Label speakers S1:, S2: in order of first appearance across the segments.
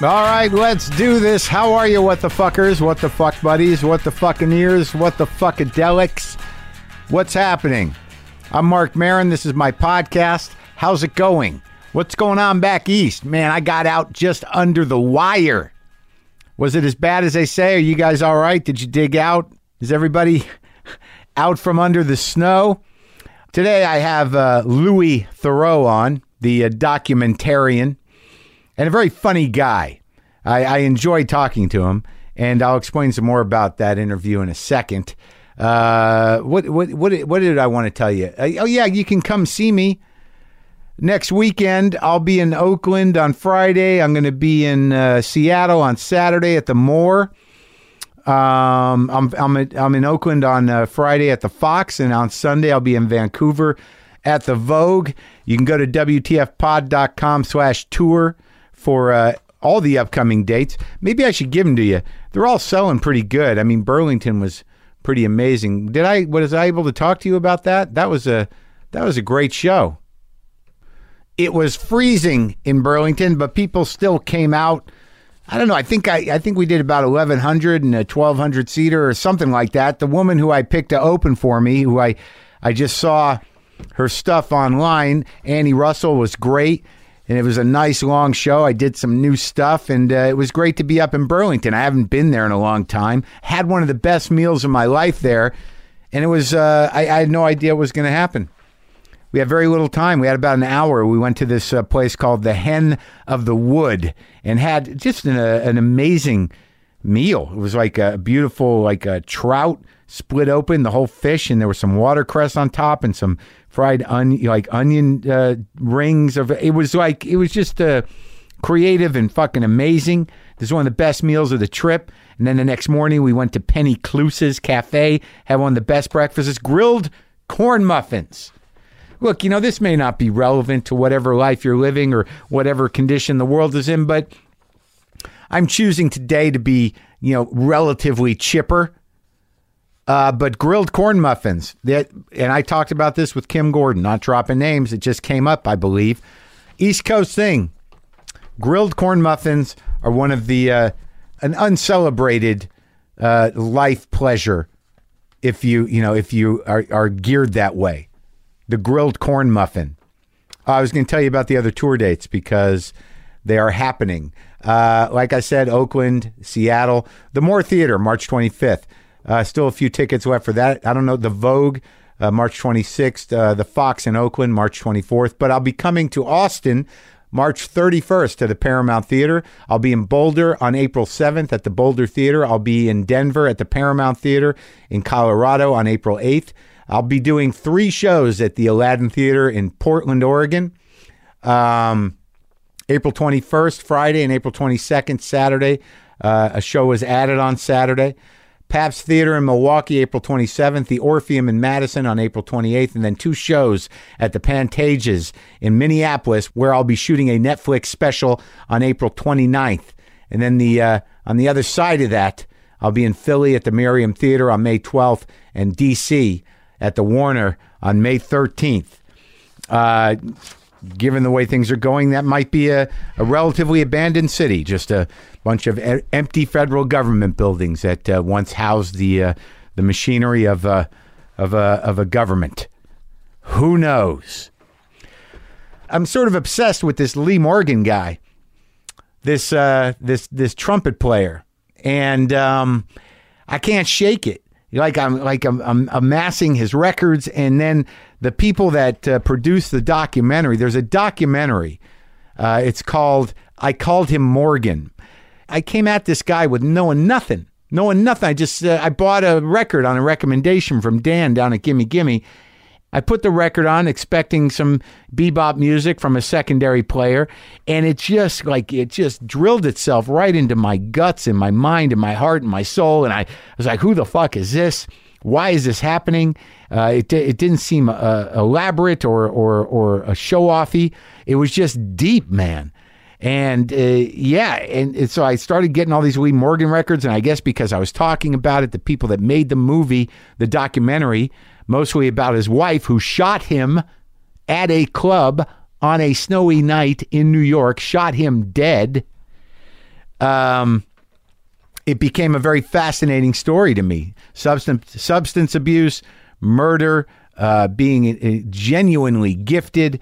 S1: All right, let's do this. How are you, what the fuckers? What the fuck buddies? What the fucking ears? What the fuckadelics? What's happening? I'm Marc Maron. This is my podcast. How's it going? What's going on back east? Man, I got out just under the wire. Was it as bad as they say? Are you guys all right? Did you dig out? Is everybody out from under the snow? Today I have uh, Louis Theroux on, the uh, documentarian, and a very funny guy. I, I enjoyed talking to him, and I'll explain some more about that interview in a second. Uh, what what what what did I want to tell you? Uh, oh yeah, you can come see me next weekend. I'll be in Oakland on Friday. I'm going to be in uh, Seattle on Saturday at the Moore. Um, I'm I'm I'm in Oakland on uh, Friday at the Fox, and on Sunday I'll be in Vancouver at the Vogue. You can go to wtfpod.com slash tour for uh, all the upcoming dates. Maybe I should give them to you. They're all selling pretty good. I mean, Burlington was pretty amazing. Did I was I able to talk to you about that? That was a that was a great show. It was freezing in Burlington, but people still came out. I don't know. I think I, I think we did about 1100 and a 1200 seater or something like that. The woman who I picked to open for me, who I I just saw her stuff online, Annie Russell was great and it was a nice long show. I did some new stuff, and uh, it was great to be up in Burlington. I haven't been there in a long time. Had one of the best meals of my life there, and it was uh, I, I, had no idea what was going to happen. We had very little time. We had about an hour. We went to this uh, place called the Hen of the Wood and had just an, uh, an amazing meal. It was like a beautiful, like a trout split open, the whole fish, and there was some watercress on top and some fried onion, like onion uh, rings. Of it was like it was just uh, creative and fucking amazing. This is one of the best meals of the trip. And then the next morning we went to Penny Cluse's Cafe, had one of the best breakfasts, grilled corn muffins. Look, you know, this may not be relevant to whatever life you're living or whatever condition the world is in, but I'm choosing today to be, you know, relatively chipper. Uh, but grilled corn muffins. That, and I talked about this with Kim Gordon, not dropping names. It just came up, I believe. East Coast thing. Grilled corn muffins are one of the uh, an uncelebrated uh, life pleasure. If you you know if you are, are geared that way, the grilled corn muffin. I was going to tell you about the other tour dates because they are happening. Uh, like I said, Oakland, Seattle, the Moore Theater, March 25th. Uh, still a few tickets left for that. I don't know. The Vogue, uh, March 26th. Uh, the Fox in Oakland, March 24th. But I'll be coming to Austin March 31st to the Paramount Theater. I'll be in Boulder on April 7th at the Boulder Theater. I'll be in Denver at the Paramount Theater in Colorado on April 8th. I'll be doing three shows at the Aladdin Theater in Portland, Oregon. Um, April 21st, Friday, and April 22nd, Saturday. Uh, a show was added on Saturday. Pabst Theater in Milwaukee, April 27th, the Orpheum in Madison on April 28th, and then two shows at the Pantages in Minneapolis, where I'll be shooting a Netflix special on April 29th. And then the uh, on the other side of that, I'll be in Philly at the Merriam Theater on May 12th, and DC at the Warner on May 13th. Uh, given the way things are going, that might be a, a relatively abandoned city, just a bunch of e- empty federal government buildings that uh, once housed the uh, the machinery of a of a of a government. Who knows? I'm sort of obsessed with this Lee Morgan guy, this uh, this this trumpet player, and um, I can't shake it. Like I'm like I'm, I'm amassing his records, and then the people that uh, produce the documentary. There's a documentary. Uh, it's called "I Called Him Morgan." I came at this guy with knowing nothing, knowing nothing. I just uh, I bought a record on a recommendation from Dan down at Gimme Gimme. I put the record on expecting some bebop music from a secondary player, and it just like it just drilled itself right into my guts and my mind and my heart and my soul. And I was like, "Who the fuck is this? Why is this happening?" Uh, it it didn't seem uh, elaborate or or or a show offy. It was just deep, man. And uh, yeah, and, and so I started getting all these Lee Morgan records, and I guess because I was talking about it, the people that made the movie, the documentary, mostly about his wife who shot him at a club on a snowy night in New York, shot him dead. um, it became a very fascinating story to me. Substance substance abuse, murder, uh, being uh, genuinely gifted.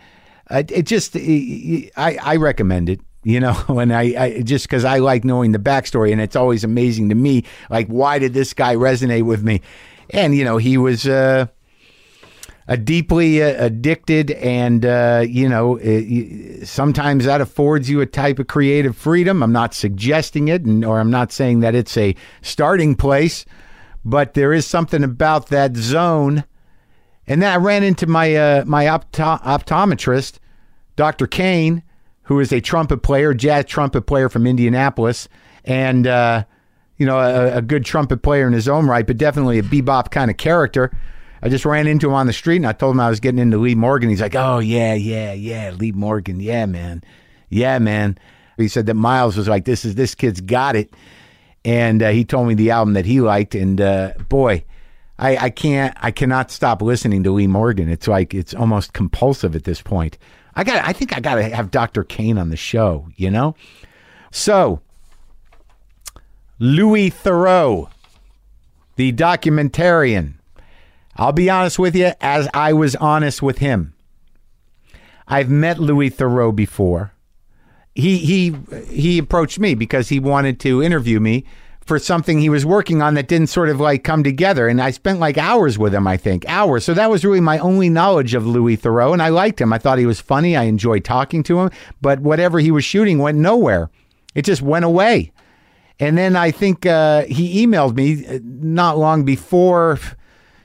S1: It just, I, I recommend it. You know, and I, I just because I like knowing the backstory, and it's always amazing to me. Like, why did this guy resonate with me? And you know, he was uh, a deeply uh, addicted, and uh, you know, it, sometimes that affords you a type of creative freedom. I'm not suggesting it, and, or I'm not saying that it's a starting place, but there is something about that zone. And then I ran into my uh, my opto- optometrist, Dr. Kane, who is a trumpet player, jazz trumpet player from Indianapolis, and uh, you know a, a good trumpet player in his own right, but definitely a bebop kind of character. I just ran into him on the street and I told him I was getting into Lee Morgan. He's like, "Oh yeah, yeah, yeah, Lee Morgan, yeah, man, yeah, man." He said that Miles was like, "This is this kid's got it," and uh, he told me the album that he liked, and uh, boy. I, I can't I cannot stop listening to Lee Morgan. It's like it's almost compulsive at this point. I got I think I got to have Dr. Kane on the show, you know? So, Louis Theroux, the documentarian. I'll be honest with you as I was honest with him. I've met Louis Theroux before. He he he approached me because he wanted to interview me for something he was working on that didn't sort of like come together. And I spent like hours with him, I think, hours. So that was really my only knowledge of Louis Theroux. And I liked him. I thought he was funny. I enjoyed talking to him. But whatever he was shooting went nowhere, it just went away. And then I think uh, he emailed me uh, not long before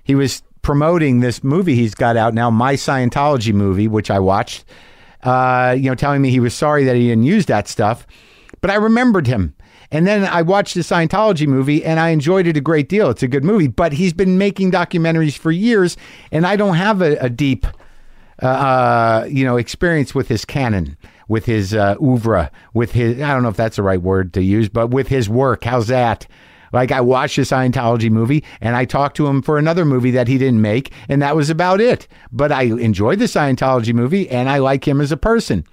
S1: he was promoting this movie he's got out now, My Scientology movie, which I watched. Uh, you know, telling me he was sorry that he didn't use that stuff. But I remembered him. And then I watched the Scientology movie and I enjoyed it a great deal. It's a good movie, but he's been making documentaries for years, and I don't have a, a deep, uh, uh, you know, experience with his canon, with his uh, oeuvre, with his. I don't know if that's the right word to use, but with his work. How's that? Like I watched the Scientology movie and I talked to him for another movie that he didn't make, and that was about it. But I enjoyed the Scientology movie and I like him as a person.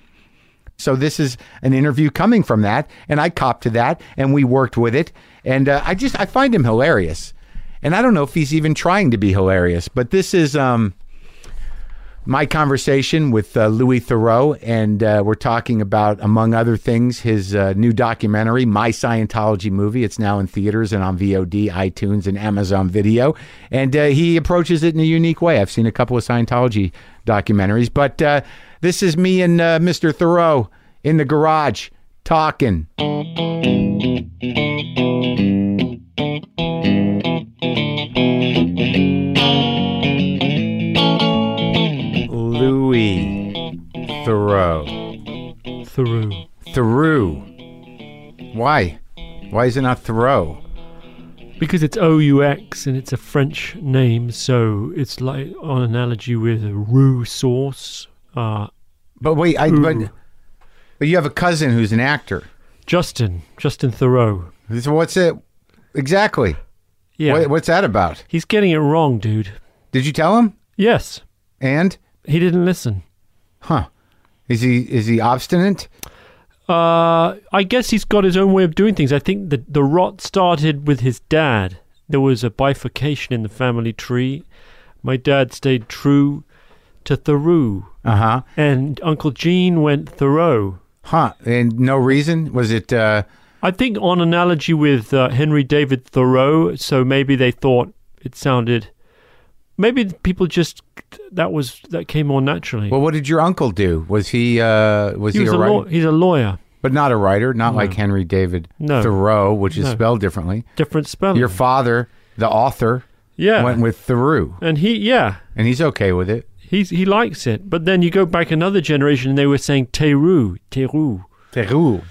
S1: So this is an interview coming from that, and I copped to that, and we worked with it, and uh, I just I find him hilarious, and I don't know if he's even trying to be hilarious, but this is um, my conversation with uh, Louis Theroux, and uh, we're talking about, among other things, his uh, new documentary, My Scientology Movie. It's now in theaters and on VOD, iTunes, and Amazon Video, and uh, he approaches it in a unique way. I've seen a couple of Scientology documentaries, but uh, this is me and uh, Mr. Theroux in the garage talking. Theroux.
S2: Through.
S1: Theroux. Why? Why is it not Thoreau?
S2: Because it's O U X and it's a French name, so it's like on analogy with a roux sauce. Uh,
S1: But wait, I but, but you have a cousin who's an actor.
S2: Justin, Justin Thoreau.
S1: So what's it exactly?
S2: Yeah,
S1: What, what's that about?
S2: he's getting it wrong, dude.
S1: Did you tell him?
S2: Yes,
S1: And
S2: he didn't listen.
S1: huh? Is he is he obstinate?
S2: Uh, I guess he's got his own way of doing things. I think that the rot started with his dad. There was a bifurcation in the family tree. My dad stayed true to Thoreau,
S1: Uh huh.
S2: and Uncle Gene went Thoreau.
S1: Huh? And no reason? Was it? uh
S2: I think on analogy with uh, Henry David Thoreau, so maybe they thought it sounded. Maybe people just that was that came more naturally.
S1: Well, what did your uncle do? Was he? uh Was he,
S2: he was
S1: a
S2: a
S1: writer?
S2: law- he's a lawyer.
S1: but not a writer. Not
S2: No.
S1: like Henry David
S2: No.
S1: Thoreau, which is
S2: No.
S1: spelled differently.
S2: Different spelling.
S1: Your father, the author,
S2: yeah,
S1: went with Thoreau,
S2: and he yeah
S1: and he's okay with it.
S2: he's he likes it. But then you go back another generation, and they were saying Theroux, Theroux.
S1: Thoreau.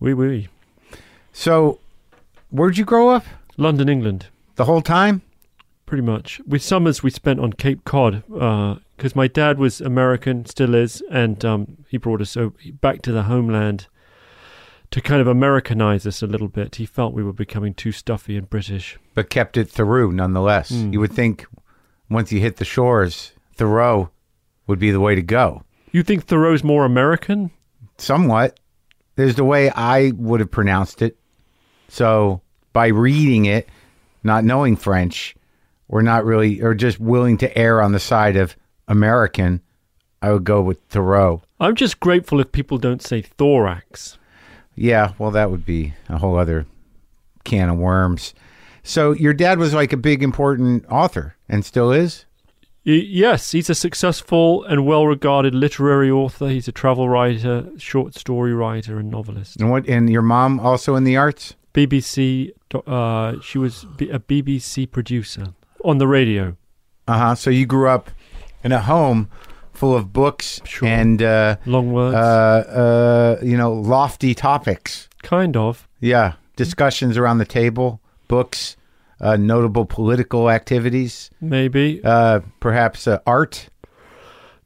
S2: Oui, oui.
S1: So, where'd you grow up?
S2: London, England,
S1: The whole time?
S2: Pretty much. With summers we spent on Cape Cod because my dad was American, still is, and um, he brought us back to the homeland to kind of Americanize us a little bit. He felt we were becoming too stuffy and British.
S1: but kept it Thoreau nonetheless.
S2: Hmm.
S1: You would think once you hit the shores, Thoreau would be the way to go.
S2: You think Thoreau's more American?
S1: Somewhat. there's the way I would have pronounced it. So by reading it, not knowing French, or not really, or just willing to err on the side of American, I would go with Thoreau.
S2: I'm just grateful if people don't say thorax.
S1: Yeah, well, that would be a whole other can of worms. So your dad was like a big important author and still is?
S2: Yes, he's a successful and well regarded literary author. He's a travel writer, short story writer, and novelist.
S1: And what and your mom also in the arts?
S2: BBC, uh, she was B- a BBC producer on the radio.
S1: Uh-huh. So you grew up in a home full of books
S2: Sure.
S1: and uh
S2: Long words.
S1: uh uh you know, lofty topics.
S2: kind of.
S1: Yeah, discussions around the table, books, uh notable political activities,
S2: Maybe.
S1: uh perhaps uh, art.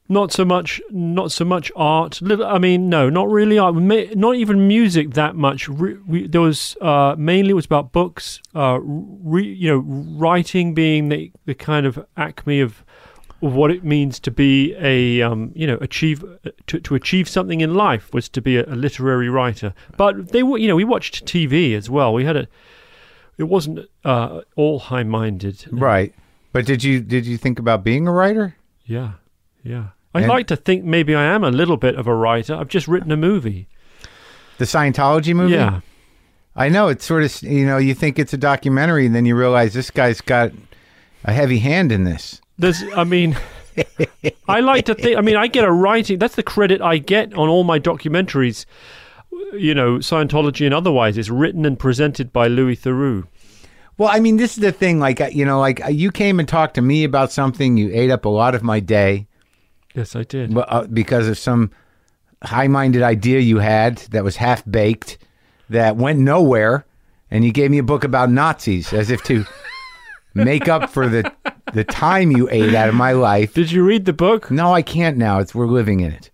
S2: Not so much not so much art little i mean no not really art not even music that much we, there was uh, mainly it was about books uh, re, you know writing being the, the kind of acme of of what it means to be a um, you know achieve to, to achieve something in life was to be a, a literary writer but they were you know we watched tv as well we had a it wasn't uh, all high-minded
S1: Right. But did you did you think about being a writer?
S2: Yeah, yeah. I
S1: And-
S2: like to think maybe I am a little bit of a writer. I've just written a movie.
S1: The Scientology movie?
S2: Yeah,
S1: I know it's sort of you know you think it's a documentary and then you realize this guy's got a heavy hand in this.
S2: there's. I mean, I like to think. I mean, I get a writing. That's the credit I get on all my documentaries. You know, Scientology and otherwise. It's written and presented by Louis Theroux.
S1: Well, I mean, this is the thing. Like uh, you know, like uh, you came and talked to me about something. You ate up a lot of my day
S2: Yes, I did.
S1: but, uh, because of some high-minded idea you had that was half baked that went nowhere, and you gave me a book about Nazis as if to make up for the the time you ate out of my life.
S2: Did you read the book?
S1: No, I can't now. It's we're living in it.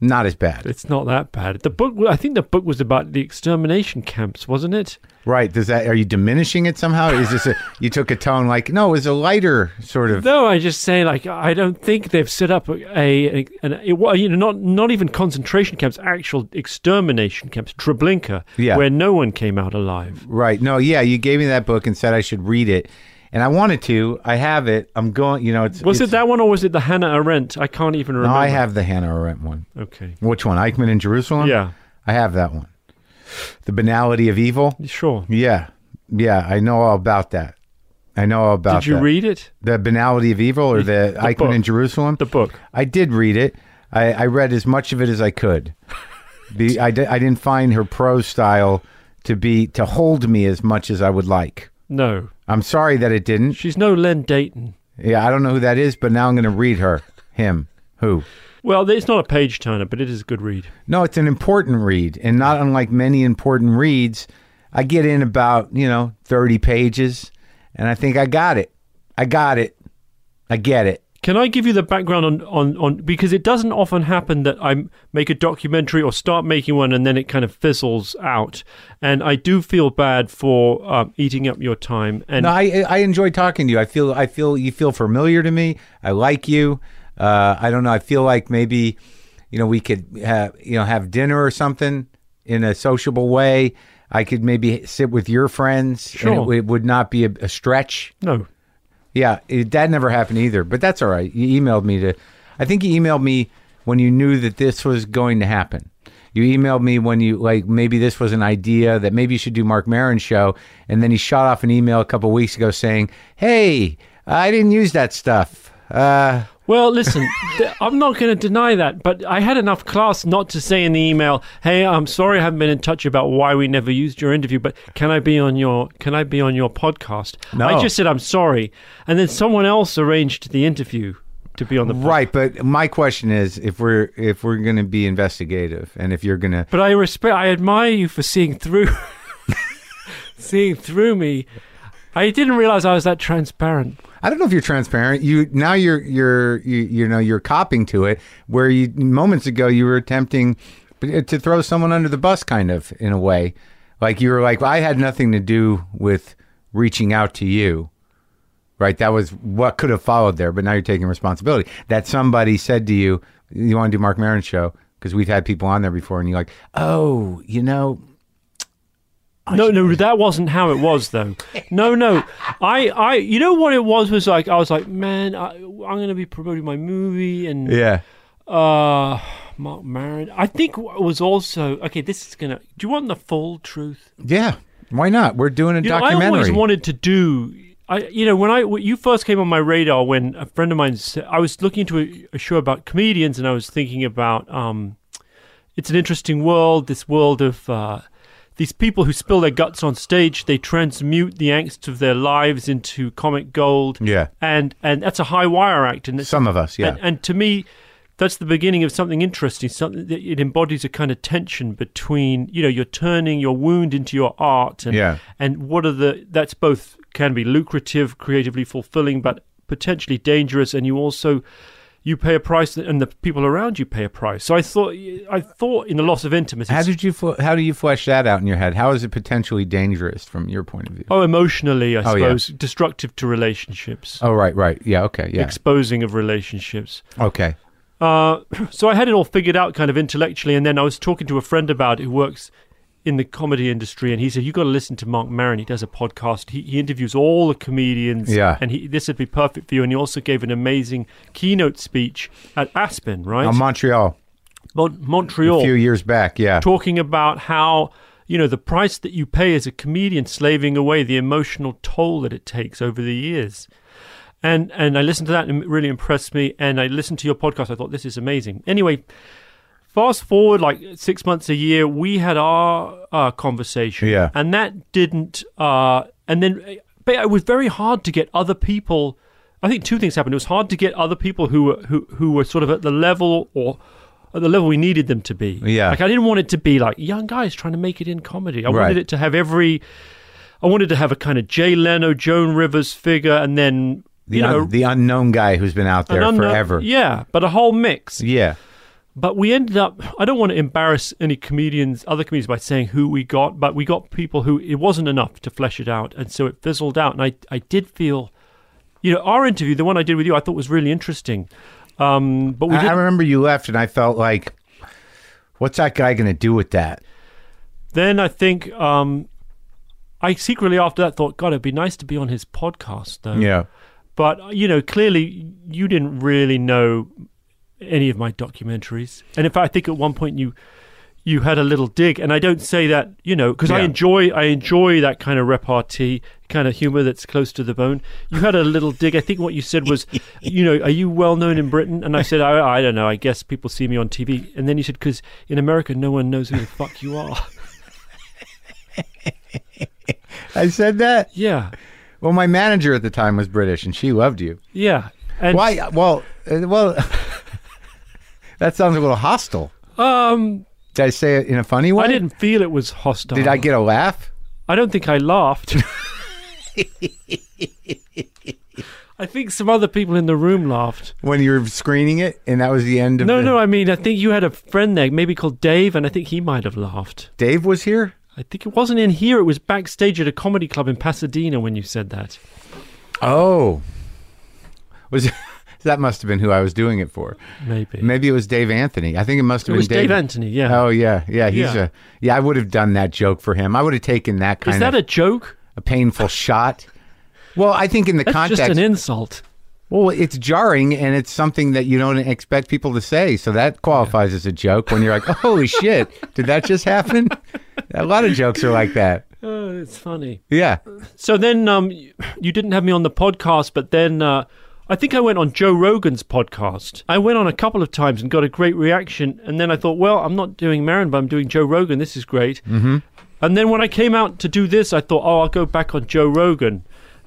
S1: Not as bad.
S2: It's not that bad. The book. I think the book was about the extermination camps, wasn't it?
S1: Right. Does that are you diminishing it somehow? Is this a you took a tone like no, it was a lighter sort of
S2: No, I just say like I don't think they've set up a, a, an it, you know not not even concentration camps, actual extermination camps, Treblinka,
S1: Yeah.
S2: where no one came out alive.
S1: Right. No, yeah, you gave me that book and said I should read it. And I wanted to. I have it. I'm going, you know, it's
S2: Was
S1: it's,
S2: it that one or was it the Hannah Arendt? I can't even remember. No.
S1: I have the Hannah Arendt one.
S2: Okay.
S1: Which one? Eichmann in Jerusalem?
S2: Yeah.
S1: I have that one. The banality of evil?
S2: Sure.
S1: Yeah. Yeah, I know all about that. I know all about
S2: Did you
S1: that.
S2: read it?
S1: the banality of evil or the, Eichmann
S2: book.
S1: in Jerusalem?
S2: The book.
S1: I did read it. I, I read as much of it as I could. The, I, I didn't find her prose style to be to hold me as much as I would like.
S2: No.
S1: I'm sorry that it didn't.
S2: She's no Len Deighton.
S1: Yeah, I don't know who that is, but now I'm going to read her. Him. Who?
S2: Well, it's not a page turner, but it is a good read.
S1: No, it's an important read, and not unlike many important reads, I get in about you know 30 pages, and I think I got it. I got it. I get it.
S2: Can I give you the background on, on, on because it doesn't often happen that I make a documentary or start making one and then it kind of fizzles out, and I do feel bad for um, eating up your time. And
S1: No, I I enjoy talking to you. I feel I feel you feel familiar to me. I like you. Uh, I don't know. I feel like maybe you know we could have you know have dinner or something in a sociable way. I could maybe sit with your friends,
S2: Sure.
S1: it, it would not be a, a stretch.
S2: no,
S1: Yeah, it, that never happened either. But that's all right. You emailed me to. I think you emailed me when you knew that this was going to happen. You emailed me when you like maybe this was an idea that maybe you should do Marc Maron's show, and then he shot off an email a couple weeks ago saying, "Hey, I didn't use that stuff." Uh,
S2: Well, listen, I'm not going to deny that, but I had enough class not to say in the email, "Hey, I'm sorry I haven't been in touch about why we never used your interview, but can I be on your can I be on your podcast?"
S1: No.
S2: I just said I'm sorry, and then someone else arranged the interview to be on the
S1: right, but my question is, if we're if we're going to be investigative, and if you're going to,
S2: But I respect, I admire you for seeing through, seeing through me. I didn't realize I was that transparent.
S1: I don't know if you're transparent. You now you're you're you, you know you're copping to it where you moments ago you were attempting to throw someone under the bus, kind of in a way, like you were like I had nothing to do with reaching out to you, right? That was what could have followed there, but now you're taking responsibility. That somebody said to you, "You want to do Marc Maron's show? because we've had people on there before, and you're like, oh, you know,
S2: No, no, that wasn't how it was though. No, no, I, I, you know what it was was like. I was like, man, I, I'm going to be promoting my movie, and
S1: yeah,
S2: uh, Marc Maron. I think it was also okay. This is gonna. Do you want the full truth?
S1: yeah. Why not? We're doing a
S2: You know, I always wanted to do. I, you know, when I when you first came on my radar, when a friend of mine, said, I was looking into a, a show about comedians, and I was thinking about, um, it's an interesting world. This world of uh, these people who spill their guts on stage, they transmute the angst of their lives into comic gold.
S1: Yeah.
S2: and and that's a high wire act, and
S1: Some of us, yeah.
S2: and, and to me, that's the beginning of something interesting. Something that it embodies a kind of tension between, you know, you're turning your wound into your art, and
S1: Yeah.
S2: and what are the that's both can be lucrative, creatively fulfilling, but potentially dangerous, and you also you pay a price, and the people around you pay a price. So I thought, I thought in the loss of intimacy.
S1: how did you? How do you flesh that out in your head? How is it potentially dangerous from your point of view?
S2: Oh, emotionally, I
S1: Oh, yeah.
S2: suppose, destructive to relationships,
S1: Oh, right, right. Yeah, okay, yeah,
S2: exposing of relationships.
S1: okay.
S2: Uh, so I had it all figured out kind of intellectually, and then I was talking to a friend about it who works in the comedy industry, and he said, "You got to listen to Marc Maron. He does a podcast. He, he interviews all the comedians.
S1: Yeah.
S2: and he, this would be perfect for you." And he also gave an amazing keynote speech at Aspen, right,
S1: Uh, Montreal,
S2: Mon-
S1: a
S2: Montreal,
S1: few years back. Yeah,
S2: talking about how you know the price that you pay as a comedian, slaving away the emotional toll that it takes over the years. And and I listened to that and it really impressed me. And I listened to your podcast. I thought this is amazing. Anyway, fast forward like six months a year, we had our uh, conversation.
S1: Yeah.
S2: and that didn't. Uh, and then, but it was very hard to get other people. I think two things happened. It was hard to get other people who were who who were sort of at the level or at the level we needed them to be.
S1: Yeah.
S2: Like I didn't want it to be like young guys trying to make it in comedy. I
S1: Right.
S2: wanted it to have every. I wanted to have a kind of Jay Leno, Joan Rivers figure, and then
S1: the
S2: you know
S1: un- the unknown guy who's been out there
S2: unknown-
S1: forever.
S2: Yeah, but a whole mix.
S1: yeah.
S2: But we ended up. I don't want to embarrass any comedians, other comedians, by saying who we got, but we got people who it wasn't enough to flesh it out, and so it fizzled out. And I, I did feel, you know, our interview, the one I did with you, I thought was really interesting. Um, but we
S1: I, I remember you left, and I felt like, what's that guy going to do with that?
S2: then I think um, I secretly after that thought, God, it'd be nice to be on his podcast, though.
S1: Yeah.
S2: But you know, clearly you didn't really know any of my documentaries, and in fact, I think at one point you you had a little dig, and I don't say that you know because I enjoy I enjoy that kind of repartee kind of humor that's close to the bone. You had a little dig. I think what you said was, you know, are you well known in Britain? And I said, I, I don't know. I guess people see me on TV. And then you said, because in America, no one knows who the fuck you are.
S1: I said that.
S2: yeah,
S1: Well, my manager at the time was British, and she loved you.
S2: yeah. And
S1: Why? Well, uh, well, that sounds a little hostile.
S2: Um,
S1: Did I say it in a funny way?
S2: I didn't feel it was hostile.
S1: Did I get a laugh?
S2: I don't think I laughed. I think some other people in the room laughed.
S1: when you were screening it, and that was the end of it.
S2: No,
S1: the-
S2: no, I mean, I think you had a friend there, maybe called Dave, and I think he might have laughed.
S1: Dave was here.
S2: I think it wasn't in here, it was backstage at a comedy club in Pasadena when you said that.
S1: Oh, was that must have been who I was doing it for?
S2: Maybe.
S1: Maybe it was Dave Anthony. I think it must
S2: it
S1: have
S2: was
S1: been
S2: Dave Anthony, yeah.
S1: Oh yeah, yeah. He's
S2: Yeah.
S1: a yeah. I would have done that joke for him. I would have taken that kind of.
S2: Is that
S1: of
S2: a joke?
S1: a painful shot. Well, I think in the
S2: That's
S1: context,
S2: just an insult.
S1: well, it's jarring and it's something that you don't expect people to say. So that qualifies as a joke when you're like, "Holy shit, did that just happen?" a lot of jokes are like that.
S2: Oh, it's funny.
S1: Yeah.
S2: So then um, you didn't have me on the podcast, but then uh, I think I went on Joe Rogan's podcast. I went on a couple of times and got a great reaction. And then I thought, well, I'm not doing Maron, but I'm doing Joe Rogan. This is great. Mm-hmm. And then when I came out to do this, I thought, oh, I'll go back on Joe Rogan.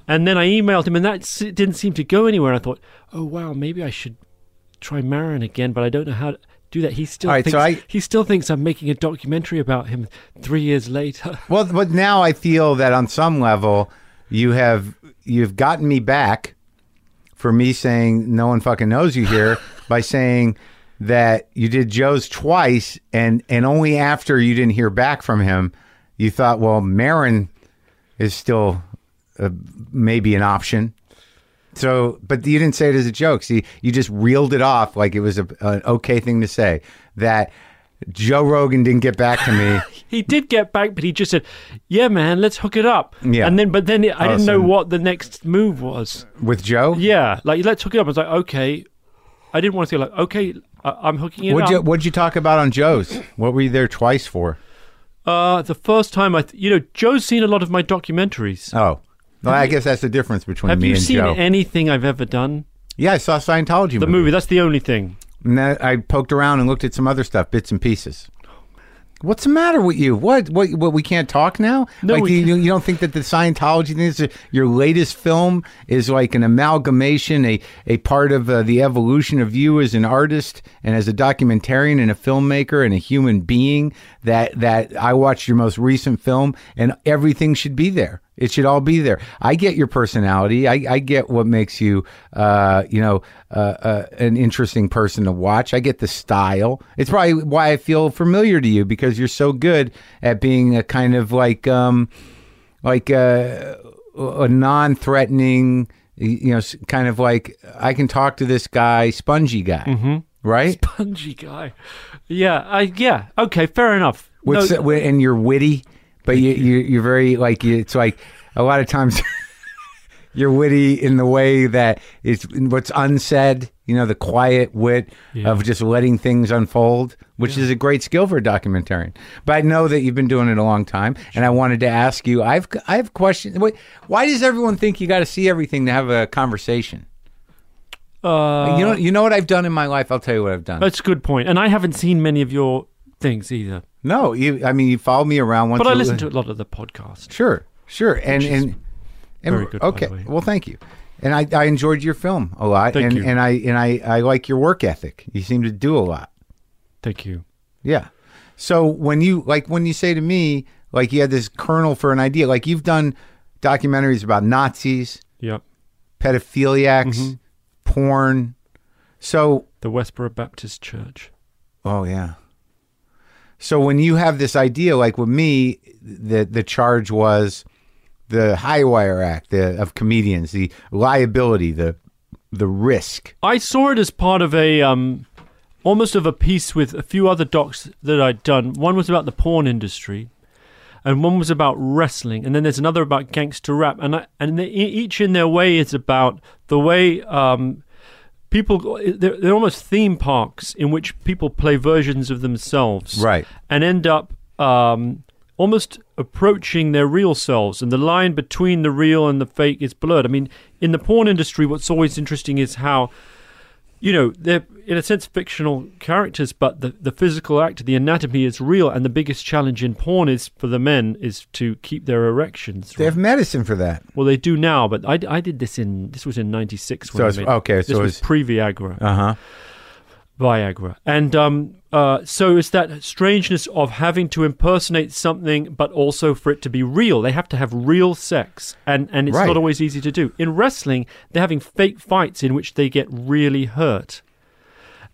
S2: And then I emailed him, and that s- didn't seem to go anywhere. I thought, oh, wow, maybe I should try Maron again, but I don't know how to do that. He still
S1: right,
S2: thinks
S1: so I-
S2: he still thinks I'm making a documentary about him three years later.
S1: Well, but now I feel that on some level, you have you've gotten me back for me saying no one fucking knows you here by saying that you did Joe's twice, and and only after you didn't hear back from him, you thought, well, Maron is still uh, maybe an option. So, but you didn't say it as a joke. See, you just reeled it off like it was a, an okay thing to say. That Joe Rogan didn't get back to me.
S2: He did get back, but he just said, "Yeah, man, let's hook it up."
S1: Yeah.
S2: And then, but then I didn't know what the next move was.
S1: with Joe.
S2: Yeah, like let's hook it up. I was like, okay. I didn't want to say like, okay, I- I'm hooking it
S1: What'd you
S2: up.
S1: What'd you talk about on Joe's? What were you there twice for?
S2: Uh, the first time I, th- you know, Joe's seen a lot of my documentaries.
S1: Oh, well, I guess that's the difference between
S2: Have
S1: me
S2: you
S1: and
S2: seen
S1: Joe.
S2: anything I've ever done?
S1: yeah, I saw Scientology
S2: The movie. That's the only thing.
S1: And I poked around and looked at some other stuff, bits and pieces. What's the matter with you? What? What? What? We can't talk now?
S2: No,
S1: like you, you don't think that the Scientology thing is your latest film is like an amalgamation, a a part of uh, the evolution of you as an artist and as a documentarian and a filmmaker and a human being. That that I watched your most recent film and everything should be there. It should all be there. I get your personality. I, I get what makes you, uh, you know, uh, uh, an interesting person to watch. I get the style. It's probably why I feel familiar to you because you're so good at being a kind of like, um, like a, a non-threatening, you know, kind of like I can talk to this guy, spongy guy, mm-hmm. right?
S2: Spongy guy. Yeah, I yeah. Okay, fair enough.
S1: What's
S2: No,
S1: and you're witty, but you, you you're very like you, it's like a lot of times you're witty in the way that it's what's unsaid. You know, the quiet wit
S2: Yeah.
S1: of just letting things unfold, which is a great skill for a documentarian. But I know that you've been doing it a long time, and I wanted to ask you. I've I have questions. Wait, why does everyone think you got to see everything to have a conversation?
S2: uh,
S1: you know, you know what I've done in my life. I'll tell you what I've done.
S2: that's a good point. And I haven't seen many of your things either,
S1: no, you. I mean, you follow me around once.
S2: but I listen to a lot of the podcast.
S1: Sure, sure, and and and
S2: very good,
S1: okay. Well, thank you. And I, I enjoyed your film a lot,
S2: Thank
S1: and
S2: you.
S1: and I and I I like your work ethic. You seem to do a lot.
S2: Thank you.
S1: Yeah. So when you like when you say to me like you had this kernel for an idea, like you've done documentaries about Nazis,
S2: Yep.
S1: pedophiliacs,
S2: Mm-hmm.
S1: porn. So
S2: The Westboro Baptist Church.
S1: Oh yeah. So when you have this idea, like with me, the the charge was the High Wire Act the, of comedians, the liability, the the risk.
S2: I saw it as part of a um, almost of a piece with a few other docs that I'd done. One was about the porn industry, and one was about wrestling, and then there's another about gangster rap, and I, and each in their way is about the way um, people. They're, they're almost theme parks in which people play versions of themselves,
S1: Right.
S2: and end up um, almost approaching their real selves, and the line between the real and the fake is blurred. I mean, in the porn industry, what's always interesting is how, you know, they're in a sense fictional characters, but the, the physical act, the anatomy is real, and the biggest challenge in porn is for the men is to keep their erections.
S1: They have medicine for that.
S2: Well, they do now, but I, I did this in this was in '96.
S1: So it's- okay,
S2: this
S1: so
S2: was
S1: it's-
S2: pre Viagra.
S1: Uh huh.
S2: Viagra. And um, uh, so it's that strangeness of having to impersonate something, but also for it to be real. They have to have real sex, and, and it's
S1: Right.
S2: not always easy to do. In wrestling, they're having fake fights in which they get really hurt.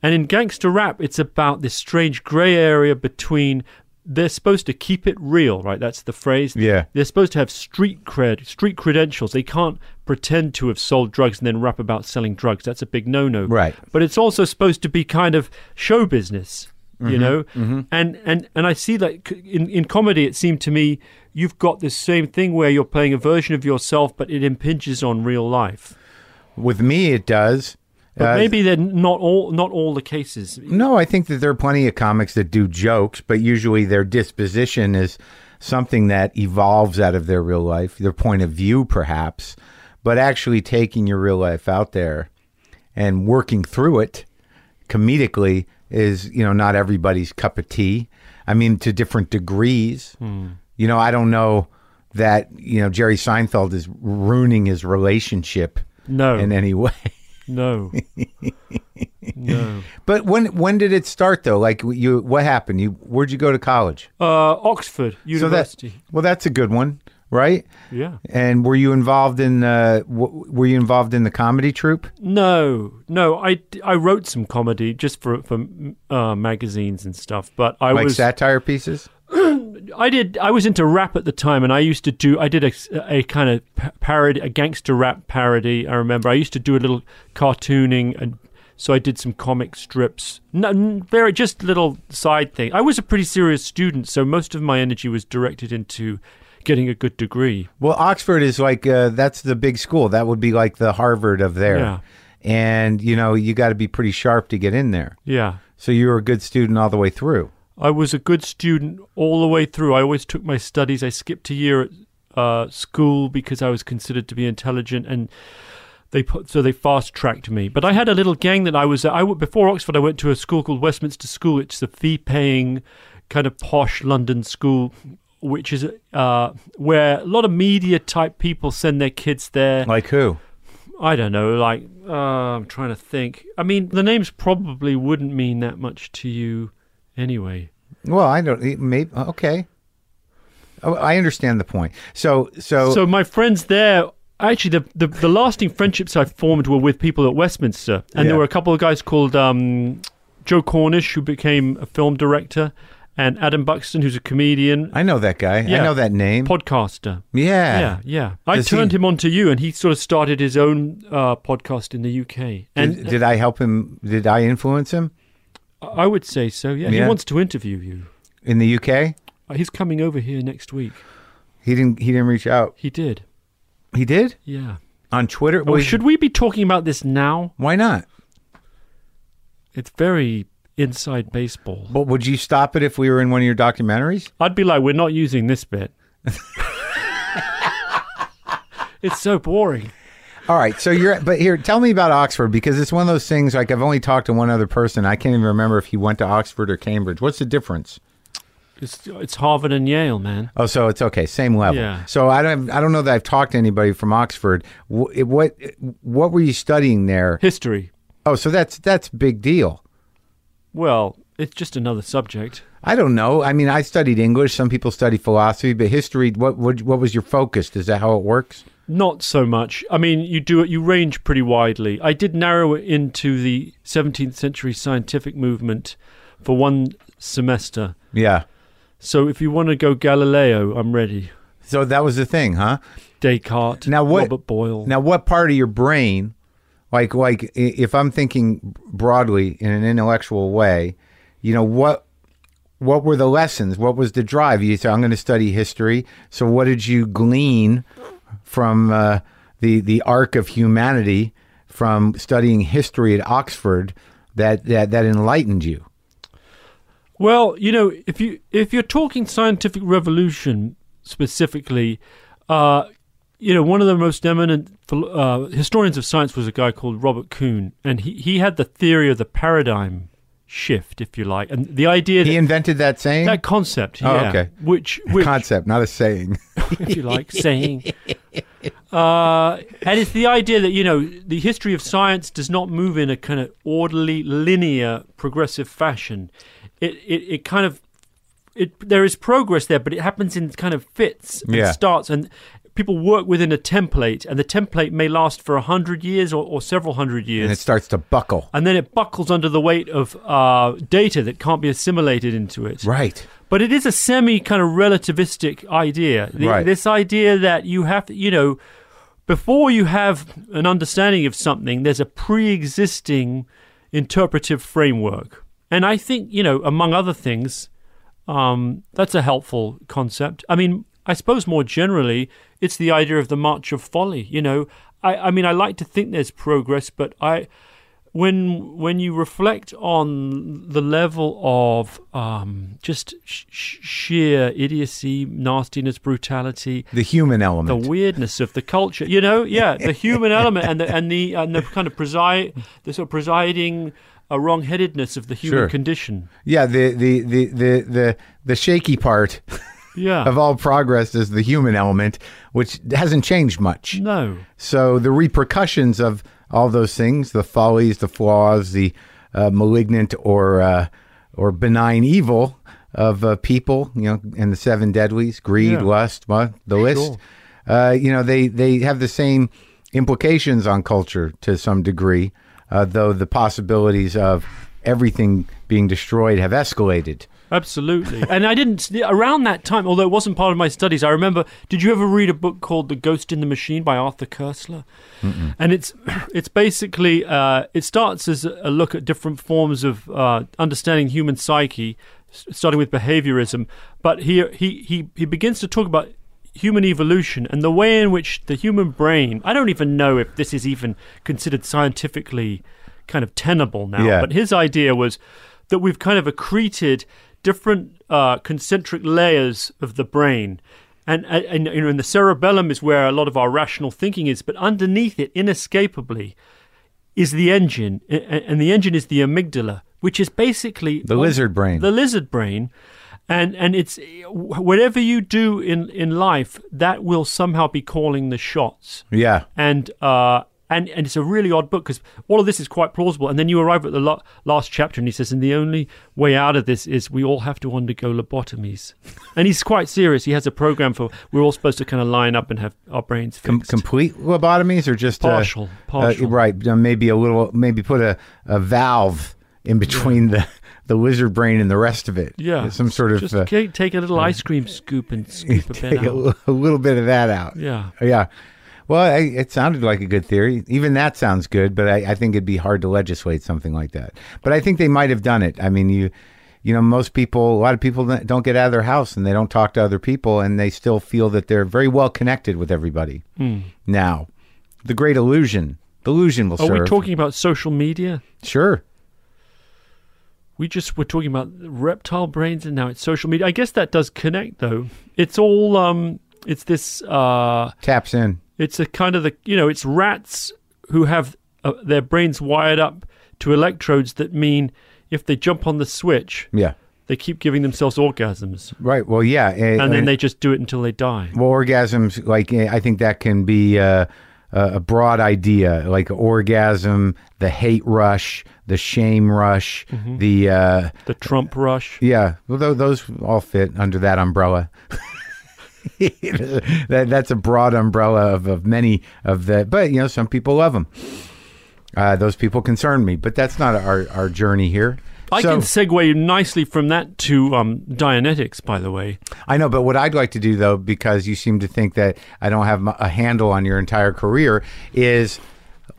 S2: And in gangster rap, it's about this strange grey area between they're supposed to keep it real, right? That's the phrase.
S1: Yeah.
S2: They're supposed to have street cred, street credentials. They can't pretend to have sold drugs and then rap about selling drugs. That's a big no-no.
S1: Right.
S2: But it's also supposed to be kind of show business,
S1: Mm-hmm.
S2: you know. And and and I see that in in comedy, it seemed to me you've got this same thing where you're playing a version of yourself, but it impinges on real life.
S1: With me, it does.
S2: But
S1: Uh,
S2: maybe they're not all not all the cases.
S1: No, I think that there are plenty of comics that do jokes, but usually their disposition is something that evolves out of their real life, their point of view, perhaps, but actually taking your real life out there and working through it comedically is, you know, not everybody's cup of tea. I mean, to different degrees. You know, I don't know that, you know, Jerry Seinfeld is ruining his relationship
S2: No,
S1: in any way.
S2: no, no.
S1: But when when did it start though? Like you, what happened? You where'd you go to college?
S2: Uh, Oxford
S1: So
S2: University.
S1: that well, that's a good one, right?
S2: yeah.
S1: And were you involved in uh, w- were you involved in the comedy troupe?
S2: No, no. I, I wrote some comedy just for for uh, magazines and stuff, but I
S1: Like
S2: was
S1: satire pieces?
S2: I did. I was into rap at the time, and I used to do. I did a, a kind of parody, a gangster rap parody. I remember I used to do a little cartooning, and so I did some comic strips. No, very just little side thing. I was a pretty serious student, so most of my energy was directed into getting a good degree.
S1: Well, Oxford is like uh, that's the big school. That would be like the Harvard of there.
S2: Yeah.
S1: And you know, you got to be pretty sharp to get in there.
S2: Yeah.
S1: So you were a good student all the way through.
S2: I was a good student all the way through. I always took my studies. I skipped a year at uh, school because I was considered to be intelligent, and they put so they fast tracked me. But I had a little gang that I was. I before Oxford. I went to a school called Westminster School. It's a fee-paying, kind of posh London school, which is uh, where a lot of media type people send their kids there.
S1: Like who?
S2: I don't know. Like uh, I'm trying to think. I mean, the names probably wouldn't mean that much to you anyway.
S1: Well, I don't. Maybe okay. Oh, I understand the point. So, so,
S2: So my friends there, actually, the, the, the lasting friendships I formed were with people at Westminster, and
S1: Yeah.
S2: there were a couple of guys called um, Joe Cornish, who became a film director, and Adam Buxton, who's a comedian,
S1: I know that guy. I know that name.
S2: podcaster.
S1: yeah.
S2: Yeah, yeah. I
S1: Does he-
S2: turned him on to you, and he sort of started his own uh, podcast in the UK. And
S1: Did, did I help him? Did I influence him
S2: I would say so. Yeah,
S1: Yeah.
S2: he wants to interview you.
S1: in the UK?
S2: Uh, He's coming over here next week.
S1: He didn't. He didn't reach out.
S2: He did.
S1: He did
S2: Yeah.
S1: on Twitter.
S2: Oh,
S1: Well,
S2: should we be talking about this now?
S1: Why not?
S2: It's very inside baseball.
S1: But would you stop it if we were in one of your documentaries?
S2: I'd be like, we're not using this bit. it's so boring.
S1: All right. So you're. But here, tell me about Oxford because it's one of those things. Like I've only talked to one other person. I can't even remember if he went to Oxford or Cambridge. What's the difference?
S2: It's it's Harvard and Yale, man.
S1: Oh, so it's okay, same level.
S2: Yeah.
S1: So I don't. I don't know that I've talked to anybody from Oxford. Wh- it- What What were you studying there?
S2: History.
S1: Oh, so that's that's big deal.
S2: Well, it's just another subject.
S1: I don't know. I mean, I studied English. Some people study philosophy, but history. What what, what was your focus? Is that how it works?
S2: Not so much. I mean, you do it. You range pretty widely. I did narrow it into the 17th century scientific movement for one semester.
S1: Yeah.
S2: So if you want to go Galileo, I'm ready.
S1: So that was the thing, huh?
S2: Descartes,
S1: Now what-
S2: Robert Boyle.
S1: Now, what part of your brain, like like if I'm thinking broadly in an intellectual way, you know what what were the lessons? What was the drive? You said I'm going to study history. So what did you glean from uh, the the arc of humanity from studying history at Oxford that that that enlightened you?
S2: Well, you know, if you if you're talking scientific revolution specifically, uh, you know, one of the most eminent uh, historians of science was a guy called Robert Kuhn, and he he had the theory of the paradigm shift, if you like, and the idea that
S1: He invented that saying.
S2: that concept,
S1: Oh,
S2: yeah,
S1: okay.
S2: which which
S1: Concept, not a saying.
S2: if you like, saying. Uh, and it's the idea that, you know, the history of science does not move in a kind of orderly, linear, progressive fashion. It, it, it kind of, it, there is progress there, but it happens in kind of fits and
S1: Yeah.
S2: starts. And people work within a template, and the template may last for a hundred years or, or several hundred years
S1: and it starts to buckle.
S2: and then it buckles under the weight of uh, data that can't be assimilated into it.
S1: Right.
S2: But it is a semi kind of relativistic idea. The-
S1: Right.
S2: This idea that you have to, you know, before you have an understanding of something, there's a pre existing interpretive framework. And I think, you know, among other things, um, that's a helpful concept. I mean, I suppose more generally, it's the idea of the march of folly. You know, I, I mean, I like to think there's progress, but I, when when you reflect on the level of um, just sh- sh- sheer idiocy, nastiness, brutality,
S1: The human element, the
S2: weirdness of the culture, you know, yeah, the human element and the and the and the kind of preside the sort of presiding uh, wrongheadedness of the human
S1: Sure.
S2: condition.
S1: yeah, the, the, the, the, the, the shaky part
S2: Yeah.
S1: of all progress is the human element, which hasn't changed much.
S2: no.
S1: So the repercussions of all those things, the follies, the flaws, the uh, malignant or uh, or benign evil of uh, people, you know, and the seven deadlies, greed,
S2: Yeah.
S1: lust, well, the list, uh, you know, they, they have the same implications on culture to some degree, uh, though the possibilities of everything being destroyed have escalated
S2: Absolutely. and I didn't, around that time, although it wasn't part of my studies, I remember, did you ever read a book called The Ghost in the Machine by Arthur Koestler? And it's it's basically, uh, it starts as a look at different forms of uh, understanding human psyche, starting with behaviorism. But he, he, he, he begins to talk about human evolution and the way in which the human brain, I don't even know if this is even considered scientifically kind of tenable now,
S1: Yeah.
S2: but his idea was that we've kind of accreted different uh, concentric layers of the brain. And, and, you know, and the cerebellum is where a lot of our rational thinking is, but underneath it, inescapably, is the engine, and the engine is the amygdala, which is basically
S1: The lizard brain.
S2: the lizard brain and and it's whatever you do in in life that will somehow be calling the shots
S1: yeah.
S2: and uh and and it's a really odd book because all of this is quite plausible and then you arrive at the lo- last chapter and he says and the only way out of this is we all have to undergo lobotomies and he's quite serious he has a program for we're all supposed to kind of line up and have our brains fixed
S1: Com- complete lobotomies or just uh,
S2: Partial,
S1: uh,
S2: partial.
S1: right. uh, Maybe a little. Maybe put a, a valve in between the the lizard brain and the rest of it.
S2: yeah
S1: Some sort of
S2: just
S1: uh,
S2: take a little ice cream scoop and scoop a bit
S1: a,
S2: out
S1: a little bit of that out.
S2: yeah
S1: Yeah. Well, I, it sounded like a good theory. Even that sounds good, but I, I think it'd be hard to legislate something like that. But I think they might have done it. I mean, you, you know, most people, a lot of people don't get out of their house and they don't talk to other people, and they still feel that they're very well connected with everybody. Now, the great illusion, the illusion will
S2: are
S1: serve.
S2: we talking about social media
S1: Sure.
S2: we just were talking about reptile brains and now it's social media i guess that does connect though it's all um it's this uh
S1: Taps in.
S2: It's a kind of the you know it's rats who have uh, their brains wired up to electrodes that mean if they jump on the switch
S1: Yeah.
S2: they keep giving themselves orgasms
S1: Right. Well, yeah. eh,
S2: and then
S1: eh,
S2: they just do it until they die
S1: Well, orgasms, like eh, I think that can be uh, a a broad idea, like orgasm, the hate rush, the shame rush,
S2: Mm-hmm.
S1: the uh,
S2: the trump rush
S1: yeah. Well, tho- those all fit under that umbrella. that that's a broad umbrella of, of many of the, but you know, some people love them. Uh, those people concern me, but that's not our, our journey here.
S2: I
S1: So-
S2: can segue nicely from that to um, Dianetics, by the way.
S1: I know, but what I'd like to do though, because you seem to think that I don't have a handle on your entire career, is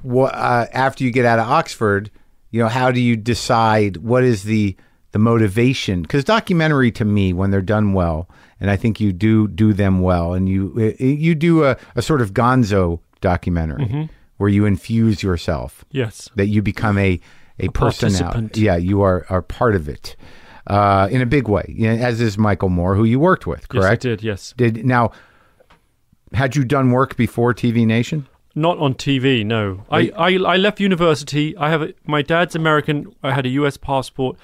S1: what uh, after you get out of Oxford, you know, how do you decide what is the the motivation? Because documentary to me, when they're done well, and I think you do do them well, and you uh, you do a, a sort of Gonzo documentary where you infuse yourself
S2: Yes.
S1: that you become a a, personality.
S2: participant.
S1: Yeah, you are are part of it uh, in a big way. As is Michael Moore, who you worked with, correct
S2: Yes, I did. Yes.
S1: Did now? Had you done work before TV Nation?
S2: Not on TV, no. I, I, I left university. I have a, my dad's American. I had a U.S. passport.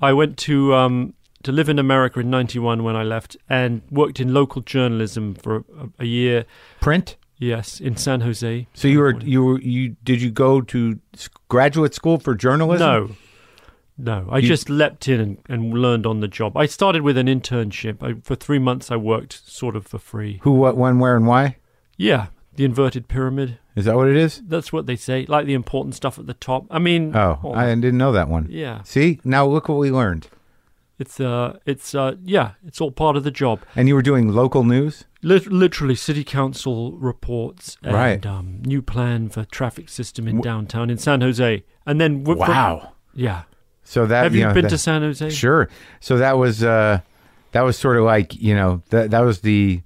S2: I went to um, to live in America in '91 when I left, and worked in local journalism for a, a year.
S1: Print.
S2: Yes, in San Jose.
S1: So you were you were you did you go to graduate school for journalism?
S2: No, no. I just leapt in and, and learned on the job. I started with an internship. I, for three months, I worked sort of for free.
S1: Who, what, when, where, and why?
S2: Yeah, the inverted pyramid.
S1: Is that what it is?
S2: That's what they say. Like the important stuff at the top. I mean,
S1: Oh,
S2: all
S1: I didn't know that one.
S2: yeah.
S1: See, now look what we learned.
S2: It's uh, it's uh, yeah, it's all part of the job.
S1: And you were doing local news.
S2: Lit- literally, city council reports and
S1: Right.
S2: um, new plan for traffic system in downtown in San Jose, and then w- from-
S1: Wow.
S2: yeah.
S1: So that
S2: Have you,
S1: know,
S2: been
S1: that-
S2: to San Jose?
S1: Sure. So that was uh that was sort of like, you know, that that was the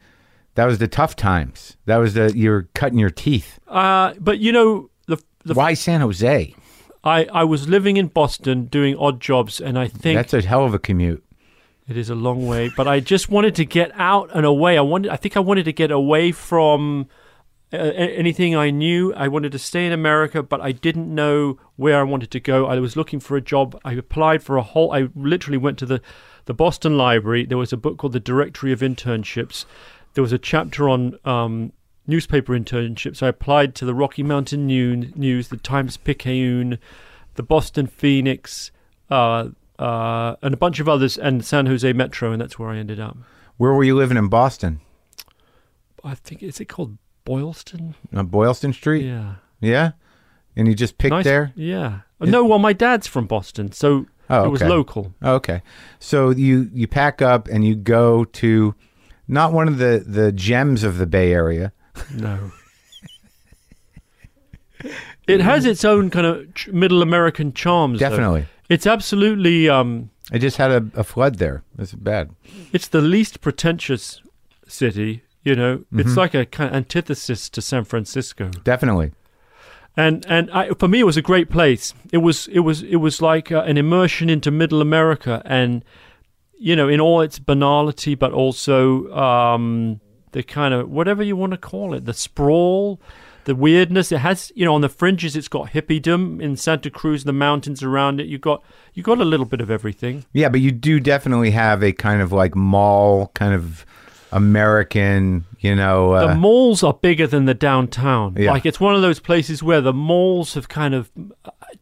S1: that was the tough times. That was the you're cutting your teeth.
S2: Uh, but you know, the the
S1: Why San Jose?
S2: I I was living in Boston doing odd jobs, and I think
S1: That's a hell of a commute.
S2: It is a long way, but I just wanted to get out and away. I wanted, I think, I wanted to get away from uh, anything I knew. I wanted to stay in America, but I didn't know where I wanted to go. I was looking for a job. I applied for a whole. I literally went to the the Boston Library. There was a book called the Directory of Internships. There was a chapter on um, newspaper internships. I applied to the Rocky Mountain News, the Times Picayune, the Boston Phoenix. Uh, uh, and a bunch of others, and San Jose Metro, and that's where I ended up.
S1: Where were you living in Boston?
S2: I think is it called Boylston?
S1: On Boylston Street?
S2: Yeah,
S1: Yeah? And you just picked
S2: nice.
S1: there?
S2: Yeah. no, well, my dad's from Boston, so
S1: Oh,
S2: It was local.
S1: Okay. So you you pack up and you go to not one of the the gems of the Bay Area.
S2: No. it has its own kind of ch- middle American charms. though.
S1: Definitely.
S2: It's absolutely um
S1: I just had a, a flood there. It's bad.
S2: it's the least pretentious city, you know.
S1: Mm-hmm.
S2: It's like a kind of antithesis to San Francisco.
S1: Definitely.
S2: and and I, for me it was a great place it was it was it was like uh, an immersion into middle america and you know in all its banality but also um the kind of whatever you want to call it the sprawl the weirdness it has you know on the fringes it's got hippiedom in santa cruz the mountains around it you got you got a little bit of everything
S1: Yeah, but you do definitely have a kind of like mall kind of American, you know. Uh,
S2: the malls are bigger than the downtown.
S1: Yeah.
S2: Like it's one of those places where the malls have kind of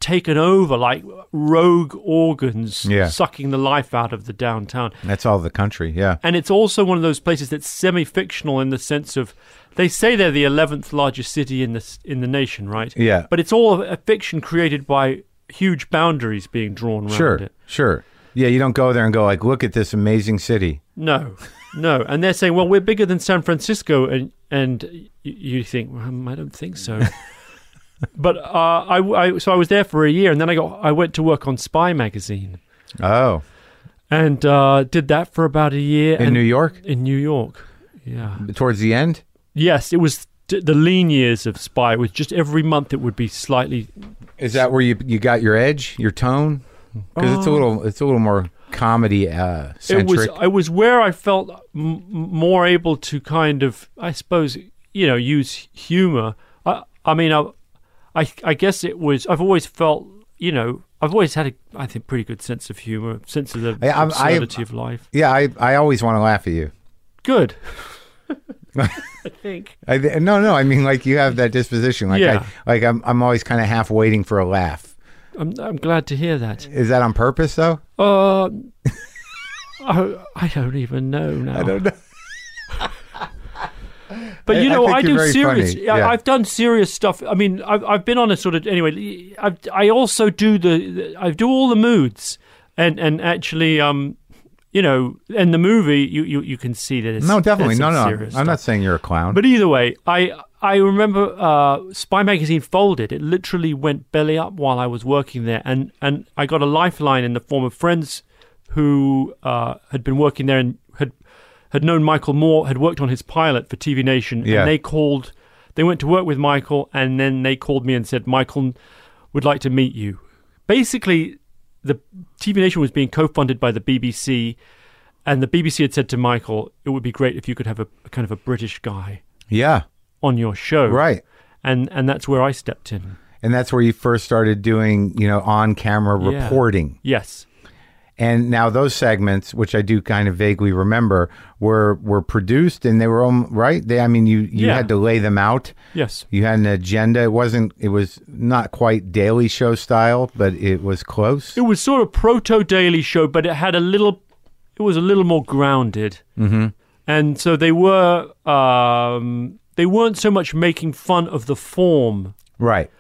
S2: taken over, like rogue organs,
S1: Yeah.
S2: sucking the life out of the downtown.
S1: that's all the country. Yeah.
S2: And it's also one of those places that's semi-fictional in the sense of they say they're the eleventh largest city in the in the nation, right?
S1: Yeah.
S2: But it's all a fiction created by huge boundaries being drawn around
S1: Sure.
S2: it.
S1: Sure. Yeah, you don't go there and go like, look at this amazing city.
S2: No, no, and they're saying, well, we're bigger than San Francisco, and and you think, well, I don't think so. but uh, I, I, so I was there for a year, and then I got, I went to work on Spy magazine,
S1: Oh,
S2: and uh, did that for about a year
S1: in New York
S2: in New York. Yeah,
S1: towards the end.
S2: yes, it was t- the lean years of Spy. It was just every month it would be slightly.
S1: Is that where you you got your edge, your tone? Because it's a little it's a little more comedy uh,
S2: It was, it was where I felt m- more able to kind of, I suppose, you know, use humor. I, I mean, I, I, I guess it was. I've always felt, you know, I've always had a, I think, pretty good sense of humor, sense of the
S1: I- I'm- I-
S2: absurdity of life.
S1: yeah, I I always want to laugh at you.
S2: Good. I think.
S1: I, no, no, I mean like you have that disposition. Like
S2: Yeah.
S1: I like I'm I'm always kind of half waiting for a laugh.
S2: I'm, I'm glad to hear that.
S1: Is that on purpose though?
S2: Uh, I, I don't even know now.
S1: I don't know.
S2: But you
S1: I
S2: know,
S1: think
S2: I, do serious. I,
S1: Yeah.
S2: I've done serious stuff. I mean, I've I've been on a sort of anyway. I I also do the, I do all the moods and and actually um you know in the movie you you, you can see that it's
S1: No, definitely. No, no. I'm not saying you're a clown.
S2: But either way, I I remember uh, Spy magazine folded. It literally went belly up while I was working there, and and I got a lifeline in the form of friends who uh, had been working there and had known Michael Moore, had worked on his pilot for TV Nation,
S1: Yeah.
S2: and they called. They went to work with Michael, and then they called me and said Michael would like to meet you. Basically, the TV Nation was being co-funded by the BBC, and the BBC had said to Michael, "It would be great if you could have a, a kind of a British guy
S1: yeah,
S2: on your show."
S1: right.
S2: and and that's where I stepped in.
S1: And that's where you first started doing, you know, on camera
S2: Yeah.
S1: reporting.
S2: Yes,
S1: And now those segments, which I do kind of vaguely remember, were were produced and they were um, right. They, I mean, you you
S2: Yeah.
S1: had to lay them out.
S2: yes,
S1: You had an agenda. It wasn't. It was not quite Daily Show style, but it was close.
S2: it was sort of proto Daily Show, but it had a little. It was a little more grounded, mm-hmm. and so they were. Um, they weren't so much making fun of the form
S1: Right.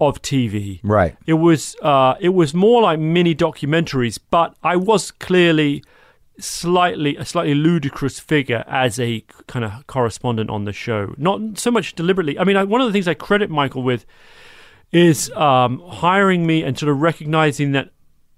S2: Of TV.
S1: Right.
S2: It was. Uh, it was more like mini documentaries, but I was clearly slightly a slightly ludicrous figure as a kind of correspondent on the show. Not so much deliberately. I mean, I, one of the things I credit Michael with is um, hiring me and sort of recognizing that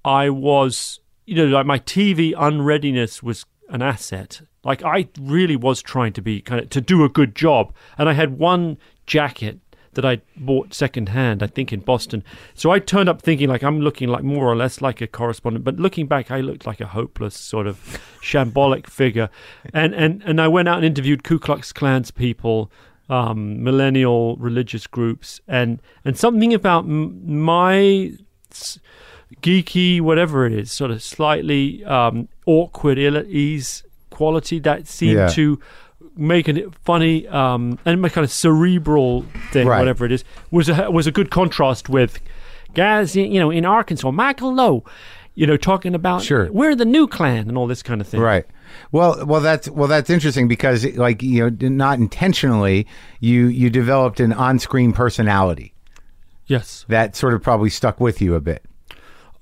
S2: I was, you know, like my TV unreadiness was an asset. Like I really was trying to be kind of to do a good job, and I had one jacket that I bought secondhand, I think in Boston. So I turned up thinking like I'm looking like more or less like a correspondent, but looking back, I looked like a hopeless sort of shambolic figure. And and and I went out and interviewed Ku Klux Klan's people, um, millennial religious groups, and and something about m- my s- geeky, whatever it is, sort of slightly um, awkward, ill at ease quality that seemed
S1: Yeah.
S2: to make it funny um, and my kind of cerebral thing,
S1: Right.
S2: whatever it is, was a, was a good contrast with guys, you know, in Arkansas, Michael Lowe, you know, talking about
S1: Sure.
S2: we're the new Klan and all this kind of thing.
S1: Right. Well, well, that's well, that's interesting because, like, you know, not intentionally, you you developed an on-screen personality
S2: Yes.
S1: that sort of probably stuck with you a bit.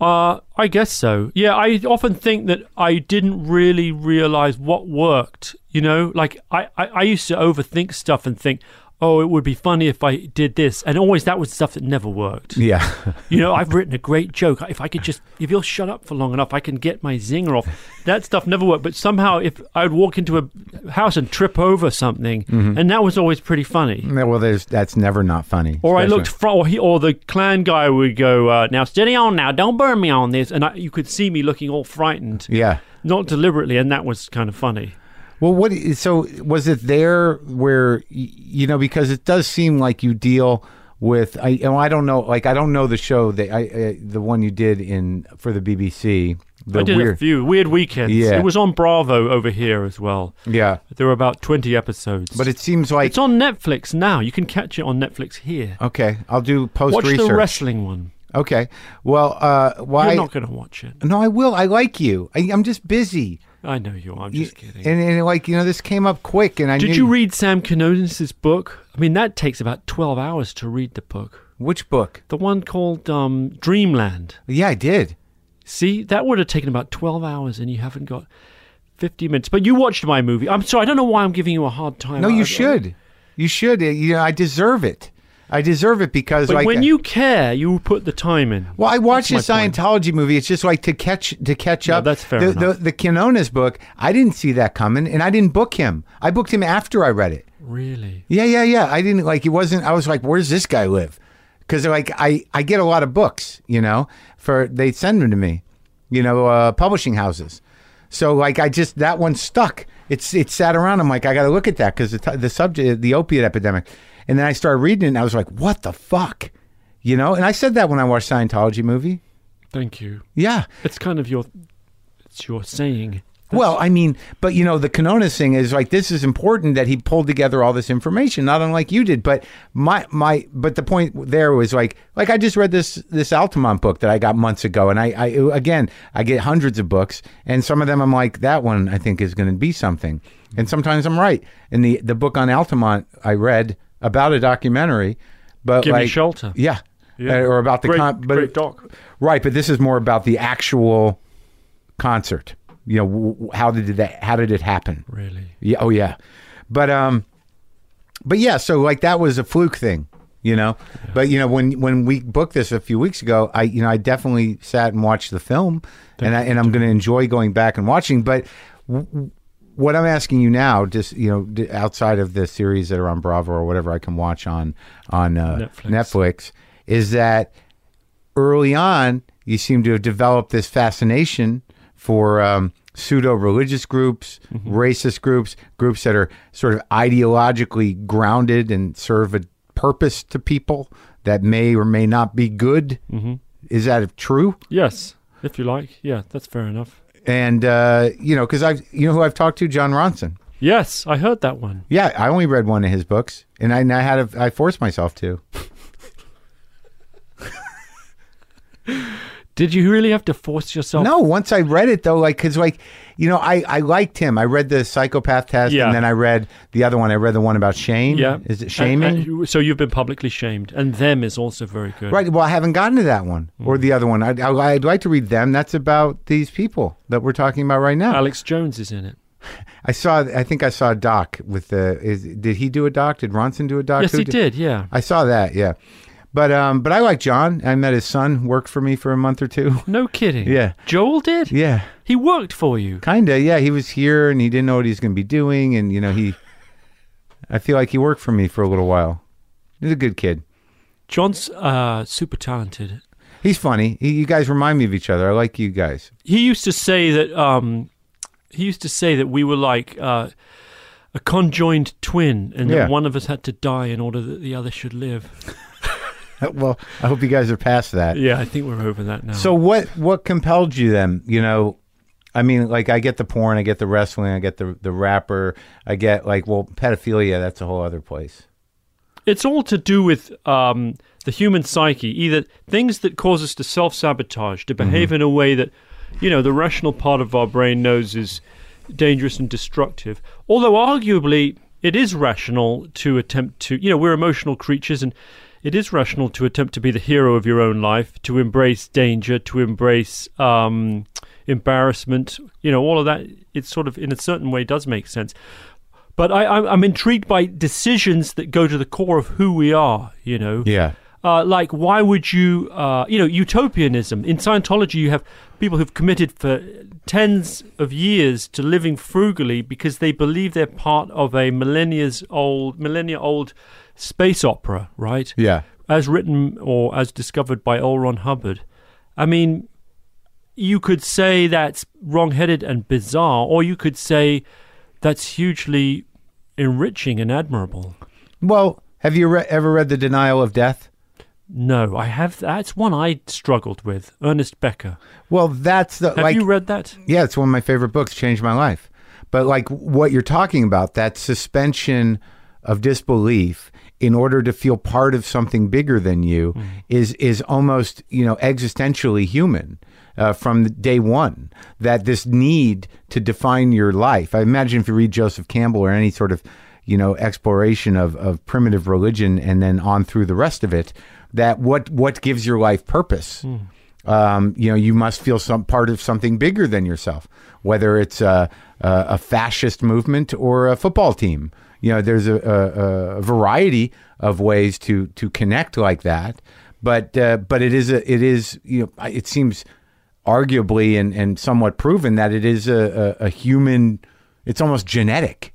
S2: Uh, I guess so. Yeah, I often think that I didn't really realize what worked. You know, like I, I, I used to overthink stuff and think, oh, it would be funny if I did this. And always that was stuff that never worked.
S1: Yeah.
S2: You know, I've written a great joke. If I could just, if you'll shut up for long enough, I can get my zinger off. That stuff never worked. But somehow, if I would walk into a house and trip over something, and that was always pretty funny.
S1: well, there's that's never not funny.
S2: Or I looked front, or, he, or the Klan guy would go, uh, "Now steady on, now don't burn me on this," and I, you could see me looking all frightened,
S1: Yeah.
S2: not deliberately, and that was kind of funny.
S1: Well, what? So was it there where you know because it does seem like you deal with I I don't know like I don't know the show that I uh, the one you did in for the BBC the
S2: I did a
S1: weird
S2: few weird weekends.
S1: Yeah.
S2: It was on Bravo over here as well.
S1: yeah
S2: There were about twenty episodes.
S1: but it seems like
S2: it's on Netflix now. You can catch it on Netflix here.
S1: okay I'll do post
S2: Watch
S1: research
S2: the wrestling one.
S1: okay well uh why
S2: You're not going to watch it.
S1: no I will I like you I, I'm just busy
S2: I know you are. I'm
S1: You-
S2: just kidding.
S1: and, and like you know this came up quick and I
S2: Did
S1: knew
S2: you read Sam Quinones' book? I mean, that takes about 12 hours to read the book.
S1: which book
S2: The one called um, Dreamland.
S1: yeah I did
S2: See, that would have taken about 12 hours and you haven't got 50 minutes. But you watched my movie. I'm sorry, I don't know why I'm giving you a hard time.
S1: no you
S2: I-
S1: should you should you know I deserve it I deserve it because
S2: But
S1: like
S2: when you care, you put the time in.
S1: Well, I watched a
S2: my point.
S1: Scientology movie. It's just like to catch to catch up.
S2: that's fair
S1: The,
S2: enough.
S1: the the Quinones book, I didn't see that coming, and I didn't book him. I booked him after I read it.
S2: Really?
S1: Yeah, yeah, yeah. I didn't like. It wasn't. I was like, where does this guy live?" Because like I I get a lot of books, you know, for they send them to me, you know, uh, publishing houses. So like I just that one stuck. It's it sat around. I'm like I got to look at that because the t- the subject the opiate epidemic, and then I started reading it. and I was like, "What the fuck," you know. And I said that when I watched Scientology movie.
S2: Thank you.
S1: Yeah.
S2: It's kind of your, it's your saying.
S1: Well, I mean, but you know, the Quinones thing is like this is important that he pulled together all this information, not unlike you did. But my my, but the point there was like, like I just read this this Altamont book that I got months ago, and I, I again, I get hundreds of books, and some of them I'm like, that one I think is going to be something, and sometimes I'm right. And the the book on Altamont I read about a documentary, but
S2: Give me
S1: like,
S2: shelter.
S1: yeah.
S2: Yeah.
S1: Uh, or about the
S2: Great,
S1: con- but
S2: great doc.
S1: Right, but this is more about the actual concert. You know, w- w- how did that? How did it happen?
S2: Really?
S1: Yeah. Oh, yeah. But um, but yeah. So like that was a fluke thing, you know. But you know, when when we booked this a few weeks ago, I you know I definitely sat and watched the film, and I, and I'm going to enjoy going back and watching. But w- what I'm asking you now, just you know, outside of the series that are on Bravo or whatever I can watch on on uh,
S2: Netflix.
S1: Netflix, is that early on you seem to have developed this fascination for um, pseudo religious groups, racist groups, groups that are sort of ideologically grounded and serve a purpose to people that may or may not be good. Mm-hmm. Is that true?
S2: Yes, if you like. Yeah, that's fair enough.
S1: And uh, you know, because I've you know who I've talked to, Jon Ronson.
S2: Yes, I heard that one.
S1: Yeah, I only read one of his books, and I, and I had to, I forced myself to.
S2: Did you really have to force yourself?
S1: No, once I read it though, like because like you know, I I liked him. I read the psychopath test,
S2: Yeah.
S1: and then I read the other one. I read the one about shame.
S2: Yeah.
S1: is it
S2: And-
S1: shaming?
S2: and you- so you've been publicly shamed, and them is also very good.
S1: right. Well, I haven't gotten to that one or
S2: Mm.
S1: the other one. I'd, I- I'd like to read them. That's about these people that we're talking about right now.
S2: Alex Jones is in it.
S1: I saw. I think I saw a doc with the. Is, did he do a doc? Did Ronson do a doc?
S2: Yes,
S1: Who
S2: he did. Yeah.
S1: I saw that. Yeah. But um, but I like Jon. I met his son. Worked for me for a month or two.
S2: No kidding.
S1: Yeah.
S2: Joel did.
S1: Yeah.
S2: He worked for you.
S1: Kinda, yeah. He was here and he didn't know what he was going to be doing, and you know he. I feel like he worked for me for a little while. He's a good kid.
S2: Jon's uh, super talented.
S1: He's funny. He, you guys remind me of each other. I like you guys.
S2: He used to say that. Um, he used to say that we were like uh, a conjoined twin, and
S1: Yeah.
S2: that one of us had to die in order that the other should live.
S1: well, I hope you guys are past that.
S2: Yeah, I think we're over that now.
S1: So what what compelled you then? You know, I mean, like I get the porn, I get the wrestling, I get the the rapper, I get like well, pedophilia. That's a whole other place.
S2: it's all to do with um, the human psyche, either things that cause us to self sabotage, to behave in a way that, you know, the rational part of our brain knows is dangerous and destructive. Although, arguably, it is rational to attempt to, you know, we're emotional creatures and it is rational to attempt to be the hero of your own life, to embrace danger, to embrace um, embarrassment. You know, all of that. It sort of, in a certain way, does make sense. But I, I'm, I'm intrigued by decisions that go to the core of who we are. You know,
S1: Yeah.
S2: uh, like why would you uh, you know utopianism in scientology you have people who've committed for tens of years to living frugally because they believe they're part of a millennia's old millennia old space opera right
S1: Yeah.
S2: as written or as discovered by L. Ron Hubbard i mean you could say that's wrong-headed and bizarre or you could say that's hugely enriching and admirable
S1: Well, have you re- ever read The Denial of Death?
S2: No, I have. That's one I struggled with. Ernest Becker.
S1: Well, that's the
S2: Have
S1: like
S2: you read that?
S1: Yeah, it's one of my favorite books, changed my life. But like what you're talking about, that suspension of disbelief in order to feel part of something bigger than you is is almost, you know, existentially human. Uh, from day one, that this need to define your life. I imagine if you read Joseph Campbell or any sort of, you know, exploration of, of primitive religion and then on through the rest of it, that what what gives your life purpose um, you know, you must feel some part of something bigger than yourself, whether it's a, a, a fascist movement or a football team. You know, there's a, a, a variety of ways to to connect like that, but uh, but it is a it is you know it seems arguably and, and somewhat proven that it is a, a, a human. It's almost genetic.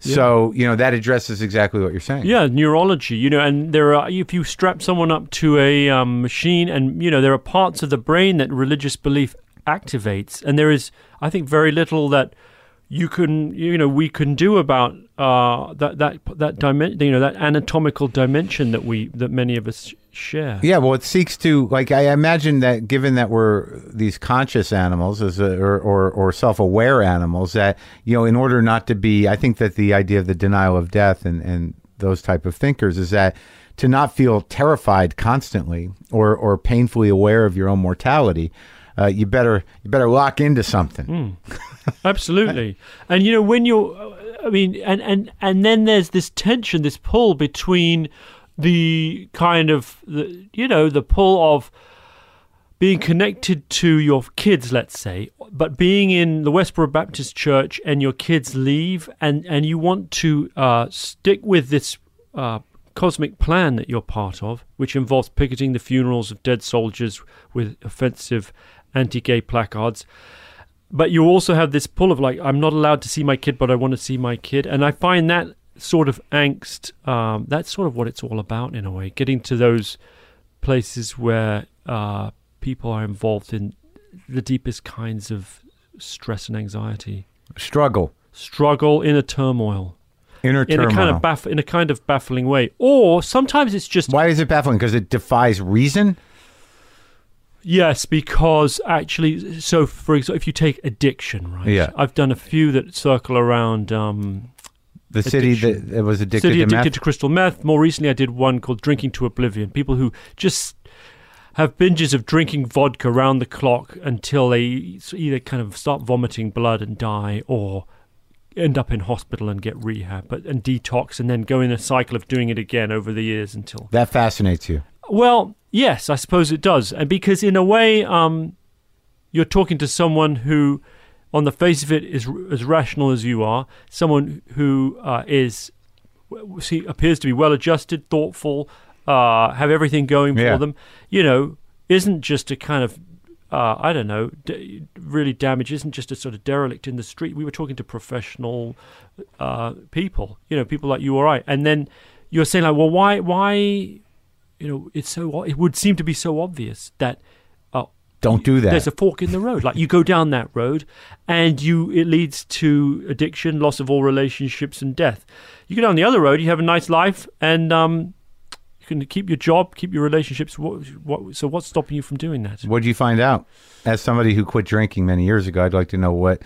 S1: So you know that addresses exactly what you're saying.
S2: Yeah, neurology. You know, and there are if you strap someone up to a um, machine, and you know there are parts of the brain that religious belief activates, and there is, I think, very little that you can, you know, we can do about uh, that that that dimension, you know, that anatomical dimension that we that many of us share.
S1: Yeah, well, it seeks to like I imagine that given that we're these conscious animals as a, or, or or self-aware animals, that you know, in order not to be, I think that the idea of the denial of death and and those type of thinkers is that to not feel terrified constantly or or painfully aware of your own mortality, uh, you better you better lock into something.
S2: Absolutely. And you know when you're I mean and and and then there's this tension this pull between the kind of the you know the pull of being connected to your kids let's say but being in the Westboro Baptist Church and your kids leave and and you want to uh, stick with this uh, cosmic plan that you're part of which involves picketing the funerals of dead soldiers with offensive anti-gay placards but you also have this pull of like i'm not allowed to see my kid but i want to see my kid and i find that sort of angst um, that's sort of what it's all about in a way getting to those places where uh, people are involved in the deepest kinds of stress and anxiety
S1: Struggle,
S2: struggle inner turmoil
S1: inner
S2: in
S1: turmoil.
S2: a kind of baff- in a kind of baffling way or sometimes it's just
S1: Why is it baffling? Because it defies reason.
S2: Yes, because actually, so for example, if you take addiction, right?
S1: Yeah.
S2: I've done a few that circle around um,
S1: The city that,
S2: Addiction.
S1: that was addicted
S2: city
S1: to
S2: addicted
S1: meth.
S2: to crystal meth. More recently, I did one called Drinking to Oblivion. People who just have binges of drinking vodka round the clock until they either kind of start vomiting blood and die, or end up in hospital and get rehab, but and detox, and then go in a cycle of doing it again over the years until
S1: that fascinates you.
S2: well, yes, I suppose it does, and because in a way, um, you're talking to someone who, on the face of it, is r- as rational as you are. Someone who uh, is, see, appears to be well-adjusted, thoughtful, uh, have everything going
S1: Yeah.
S2: for them. You know, isn't just a kind of. Uh, I don't know, d- really damage isn't just a sort of derelict in the street. We were talking to professional uh, people, you know, people like you or I, and then you're saying like, well, why, why, you know, it's so it would seem to be so obvious that uh,
S1: Don't do that.
S2: there's a fork in the road. Like you go down that road, and you it leads to addiction, loss of all relationships, and death. You go down the other road, you have a nice life, and um, you can keep your job, keep your relationships. What, what, so what's stopping you from doing that?
S1: What did you find out? As somebody who quit drinking many years ago, I'd like to know what,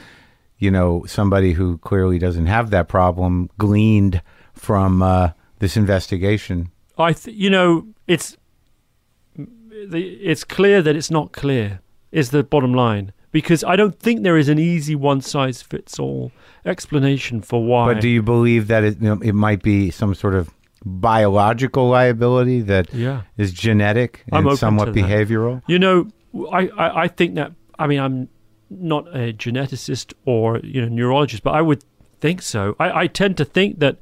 S1: you know, somebody who clearly doesn't have that problem gleaned from uh, this investigation.
S2: I, th- you know, it's the, it's clear that it's not clear. Is the bottom line because I don't think there is an easy one size fits all explanation for why.
S1: But do you believe that it, you know, it might be some sort of biological liability that is
S2: Yeah.
S1: is
S2: genetic
S1: and somewhat behavioral?
S2: You know, I, I, I think that, I mean, I'm not a geneticist or, you know, neurologist, but I would think so. I, I tend to think that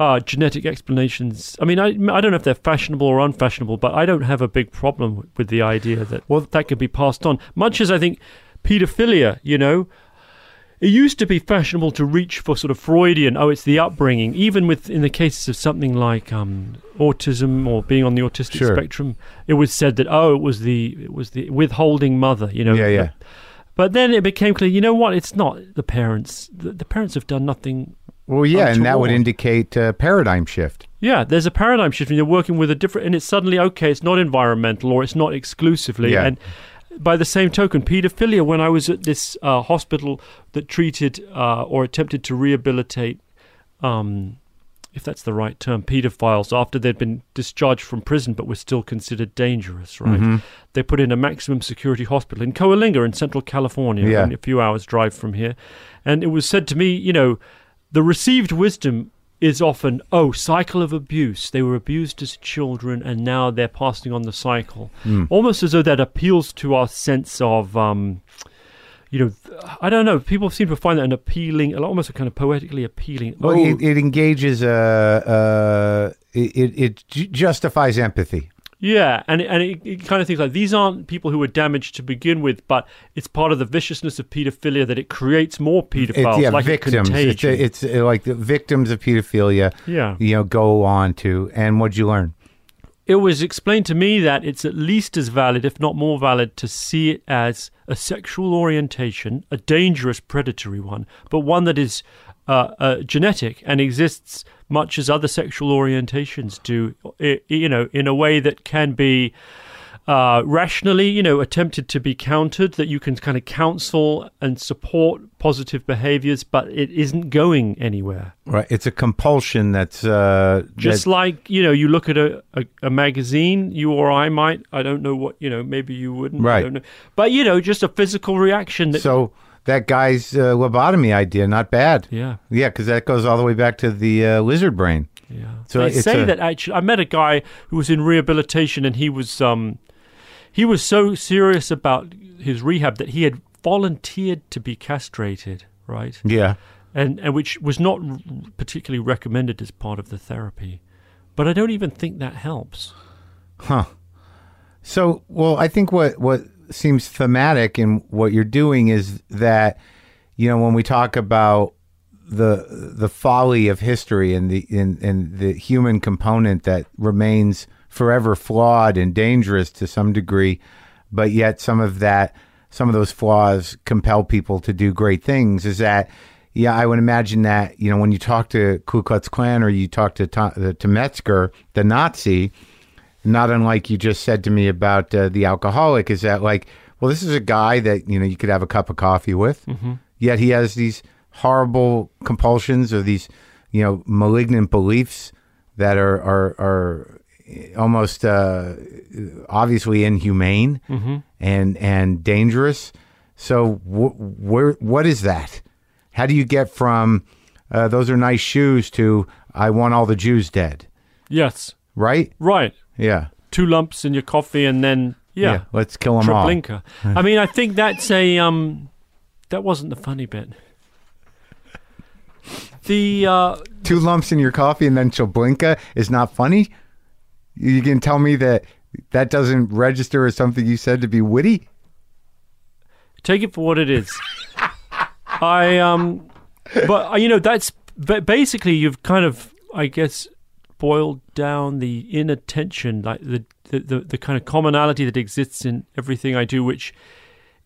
S2: uh, genetic explanations, I mean, I, I don't know if they're fashionable or unfashionable, but I don't have a big problem with the idea that
S1: Well-
S2: that could be passed on. Much as I think pedophilia, you know, it used to be fashionable to reach for sort of Freudian, oh, it's the upbringing, even with in the cases of something like um, autism or being on the autistic
S1: Sure.
S2: spectrum, it was said that oh, it was the it was the withholding mother, you know.
S1: Yeah, yeah.
S2: But then it became clear, you know what? It's not the parents. The, the parents have done nothing.
S1: Well, yeah, and that would indicate uh, paradigm shift.
S2: Yeah, there's a paradigm shift, and you're working with a different, and it's suddenly okay. It's not environmental, or it's not exclusively.
S1: Yeah.
S2: And by the same token, paedophilia. When I was at this uh, hospital that treated uh, or attempted to rehabilitate, um, if that's the right term, paedophiles after they'd been discharged from prison but were still considered dangerous, right?
S1: Mhm.
S2: They put in a maximum security hospital in Coalinga in Central California,
S1: Yeah.
S2: a few hours drive from here. And it was said to me, you know, the received wisdom is often, oh, cycle of abuse. They were abused as children and now they're passing on the cycle.
S1: Mm.
S2: Almost as though that appeals to our sense of, um, you know, I don't know. People seem to find that an appealing, almost a kind of poetically appealing.
S1: Well,
S2: oh,
S1: it, it engages, uh, uh, it, it, it justifies empathy.
S2: Yeah, and it, and it, it kind of thinks like these aren't people who were damaged to begin with, but it's part of the viciousness of paedophilia that it creates more pedophiles,
S1: It's, yeah,
S2: like
S1: victims.
S2: a
S1: It's,
S2: contagion.
S1: it's uh, like the victims of pedophilia,
S2: yeah,
S1: you know, go on to. And what'd you learn?
S2: it was explained to me that it's at least as valid, if not more valid, to see it as a sexual orientation, a dangerous predatory one, but one that is uh, uh, genetic and exists much as other sexual orientations do, you know, in a way that can be uh, rationally, you know, attempted to be countered, that you can kind of counsel and support positive behaviors, but it isn't going anywhere.
S1: Right. It's a compulsion that's uh,
S2: Just
S1: that-
S2: like, you know, you look at a, a, a magazine, you or I might, I don't know what, you know, maybe you wouldn't. I
S1: Right.
S2: don't know. But, you know, just a physical reaction that.
S1: so that guy's uh, lobotomy idea, not bad.
S2: yeah,
S1: Yeah, because that goes all the way back to the uh, lizard brain.
S2: yeah.
S1: So
S2: they say
S1: a-
S2: that actually, I met a guy who was in rehabilitation and he was, um, he was so serious about his rehab that he had volunteered to be castrated, right?
S1: Yeah.
S2: and and which was not r- particularly recommended as part of the therapy. But I don't even think that helps.
S1: Huh. So, well, I think what what seems thematic in what you're doing is that you know when we talk about the the folly of history and the in and the human component that remains forever flawed and dangerous to some degree, but yet some of that some of those flaws compel people to do great things. Is that yeah, I would imagine that you know when you talk to Ku Klux Klan or you talk to to, to Metzger, the Nazi, not unlike you just said to me about uh, the alcoholic, is that like, well, this is a guy that you know you could have a cup of coffee with, yet he has these horrible compulsions or these you know malignant beliefs that are are are almost uh, obviously inhumane and and dangerous. So wh- where what is that? How do you get from uh, those are nice shoes to I want all the Jews dead?
S2: Yes,
S1: Right?
S2: right.
S1: Yeah.
S2: Two lumps in your coffee, and then yeah,
S1: let's kill them all.
S2: Treblinka. I mean, I think that's a um, that wasn't the funny bit. The uh,
S1: Two lumps in your coffee and then Treblinka is not funny. You can tell me that that doesn't register as something you said to be witty.
S2: take it for what it is. I um, but uh, you know that's ba- basically you've kind of I guess boiled down the inattention, like the the, the the kind of commonality that exists in everything I do, which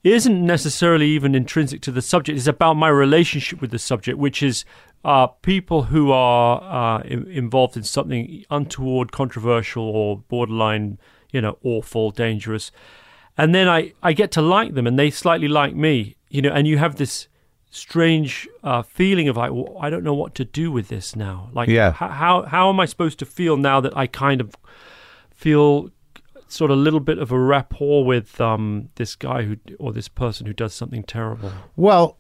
S2: isn't necessarily even intrinsic to the subject. It's about my relationship with the subject, which is uh, people who are uh, in, involved in something untoward, controversial, or borderline, you know, awful, dangerous. And then I, I get to like them, and they slightly like me, you know. And you have this strange uh, feeling of like, well, I don't know what to do with this now. Like,
S1: Yeah.
S2: h- how how am I supposed to feel now that I kind of feel sort of a little bit of a rapport with um, this guy who or this person who does something terrible.
S1: Well,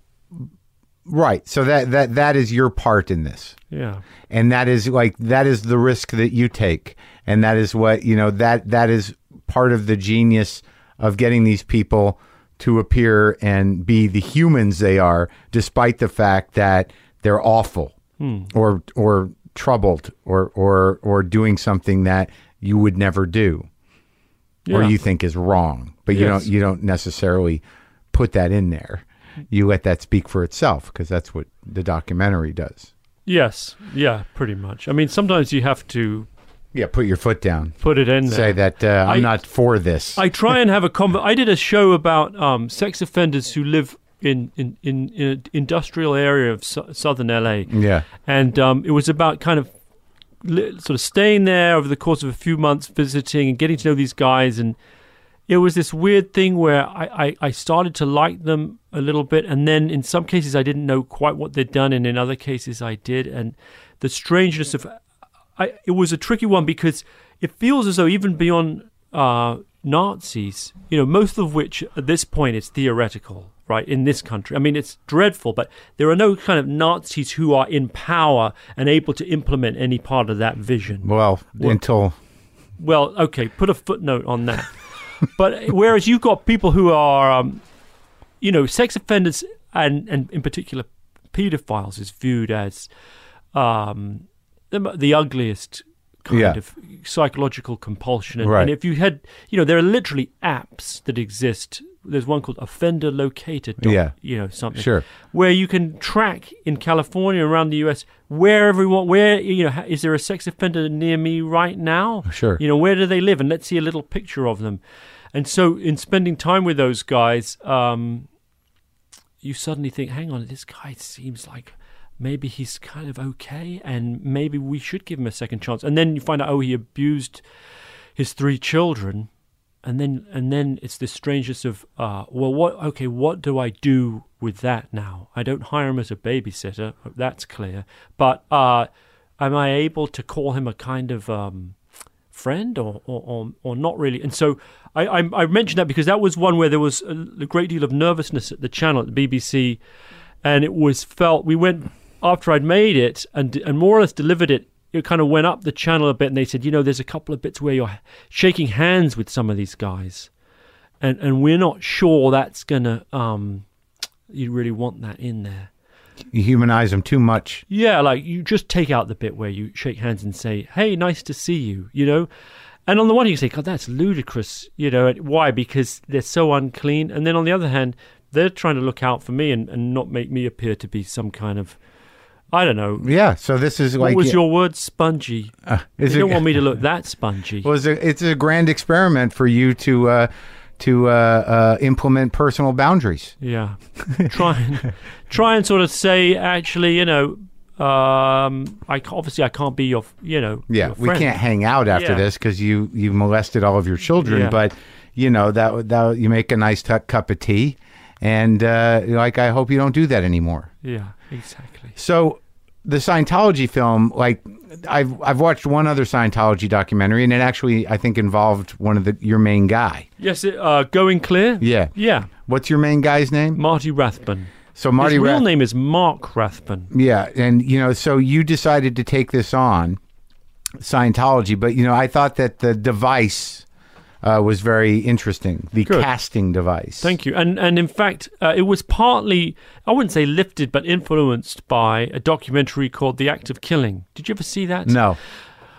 S1: right. So that that that is your part in this.
S2: Yeah.
S1: and that is like that is the risk that you take and that is what you know that that is part of the genius of getting these people to appear and be the humans they are despite the fact that they're awful hmm. or or troubled or or or doing something that you would never do or you think is wrong but you
S2: Yes.
S1: don't you don't necessarily put that in there you let that speak for itself because that's what the documentary does
S2: Yes. Yeah. Pretty much. I mean, sometimes you have to
S1: yeah put your foot down.
S2: Put it in there.
S1: say that uh, I'm
S2: I-
S1: not for this.
S2: I try and have a conver- I did a show about um, sex offenders who live in in in, in an industrial area of su- southern LA,
S1: yeah,
S2: and um, it was about kind of li- sort of staying there over the course of a few months, visiting and getting to know these guys, and it was this weird thing where I, I, I started to like them a little bit, and then in some cases I didn't know quite what they'd done, and in other cases I did, and the strangeness of I, it was a tricky one because it feels as though even beyond uh, Nazis, you know, most of which at this point is theoretical, right? In this country, I mean, it's dreadful, but there are no kind of Nazis who are in power and able to implement any part of that vision.
S1: well, until
S2: Well, okay, put a footnote on that. but whereas you've got people who are, um, you know, sex offenders and, and in particular pedophiles is viewed as um, the, the ugliest kind
S1: Yeah.
S2: of psychological compulsion. And,
S1: Right.
S2: and if you had, you know, there are literally apps that exist. There's one called Offender Locator. dot-
S1: Yeah.
S2: You know, something
S1: sure,
S2: where you can track in California around the U.S. where everyone, where you know, is there a sex offender near me right now?
S1: Sure.
S2: You know, where do they live? And let's see a little picture of them. And so, in spending time with those guys, um, you suddenly think, hang on, this guy seems like maybe he's kind of okay, and maybe we should give him a second chance. And then you find out, oh, he abused his three children. And then and then it's the strangest of uh, well what okay what do I do with that now? I don't hire him as a babysitter. That's clear. But uh, am I able to call him a kind of um, friend or, or, or, or not really? And so I, I, I mentioned that because that was one where there was a, a great deal of nervousness at the channel at the BBC and it was felt we went after I'd made it and and more or less delivered it. It kind of went up the channel a bit, and they said, you know, there's a couple of bits where you're shaking hands with some of these guys, and and we're not sure that's gonna um, you really want that in there.
S1: you humanize them too much.
S2: Yeah, like you just take out the bit where you shake hands and say, "Hey, nice to see you," you know. And on the one hand, you say, "God, that's ludicrous," you know. and Why? Because they're so unclean. And then on the other hand, they're trying to look out for me and, and not make me appear to be some kind of, I don't know.
S1: Yeah, so this is
S2: What
S1: like
S2: was your word? Spongy.
S1: uh,
S2: you
S1: it,
S2: don't want me to look that spongy.
S1: well, it's a, it's a grand experiment for you to uh, to uh, uh, implement personal boundaries.
S2: Yeah. try and try and sort of say, actually, you know, um, I obviously I can't be your, you know,
S1: Yeah, we can't hang out after
S2: Yeah.
S1: this because you you molested all of your children.
S2: Yeah.
S1: But you know that that you make a nice tu cup of tea, and uh, like I hope you don't do that anymore.
S2: Yeah, exactly.
S1: So the Scientology film, like I've I've watched one other Scientology documentary, and it actually I think involved one of the your main guy.
S2: Yes, it, uh, going clear.
S1: Yeah,
S2: Yeah,
S1: what's your main guy's name?
S2: Marty Rathbun.
S1: So Marty
S2: His real
S1: Rath-
S2: name is Mark Rathbun.
S1: Yeah, and you know, so you decided to take this on Scientology, but you know, I thought that the device uh, was very interesting. The
S2: Good.
S1: casting device.
S2: Thank you. And and in fact, uh, it was partly I wouldn't say lifted, but influenced by a documentary called The Act of Killing. Did you ever see that?
S1: No.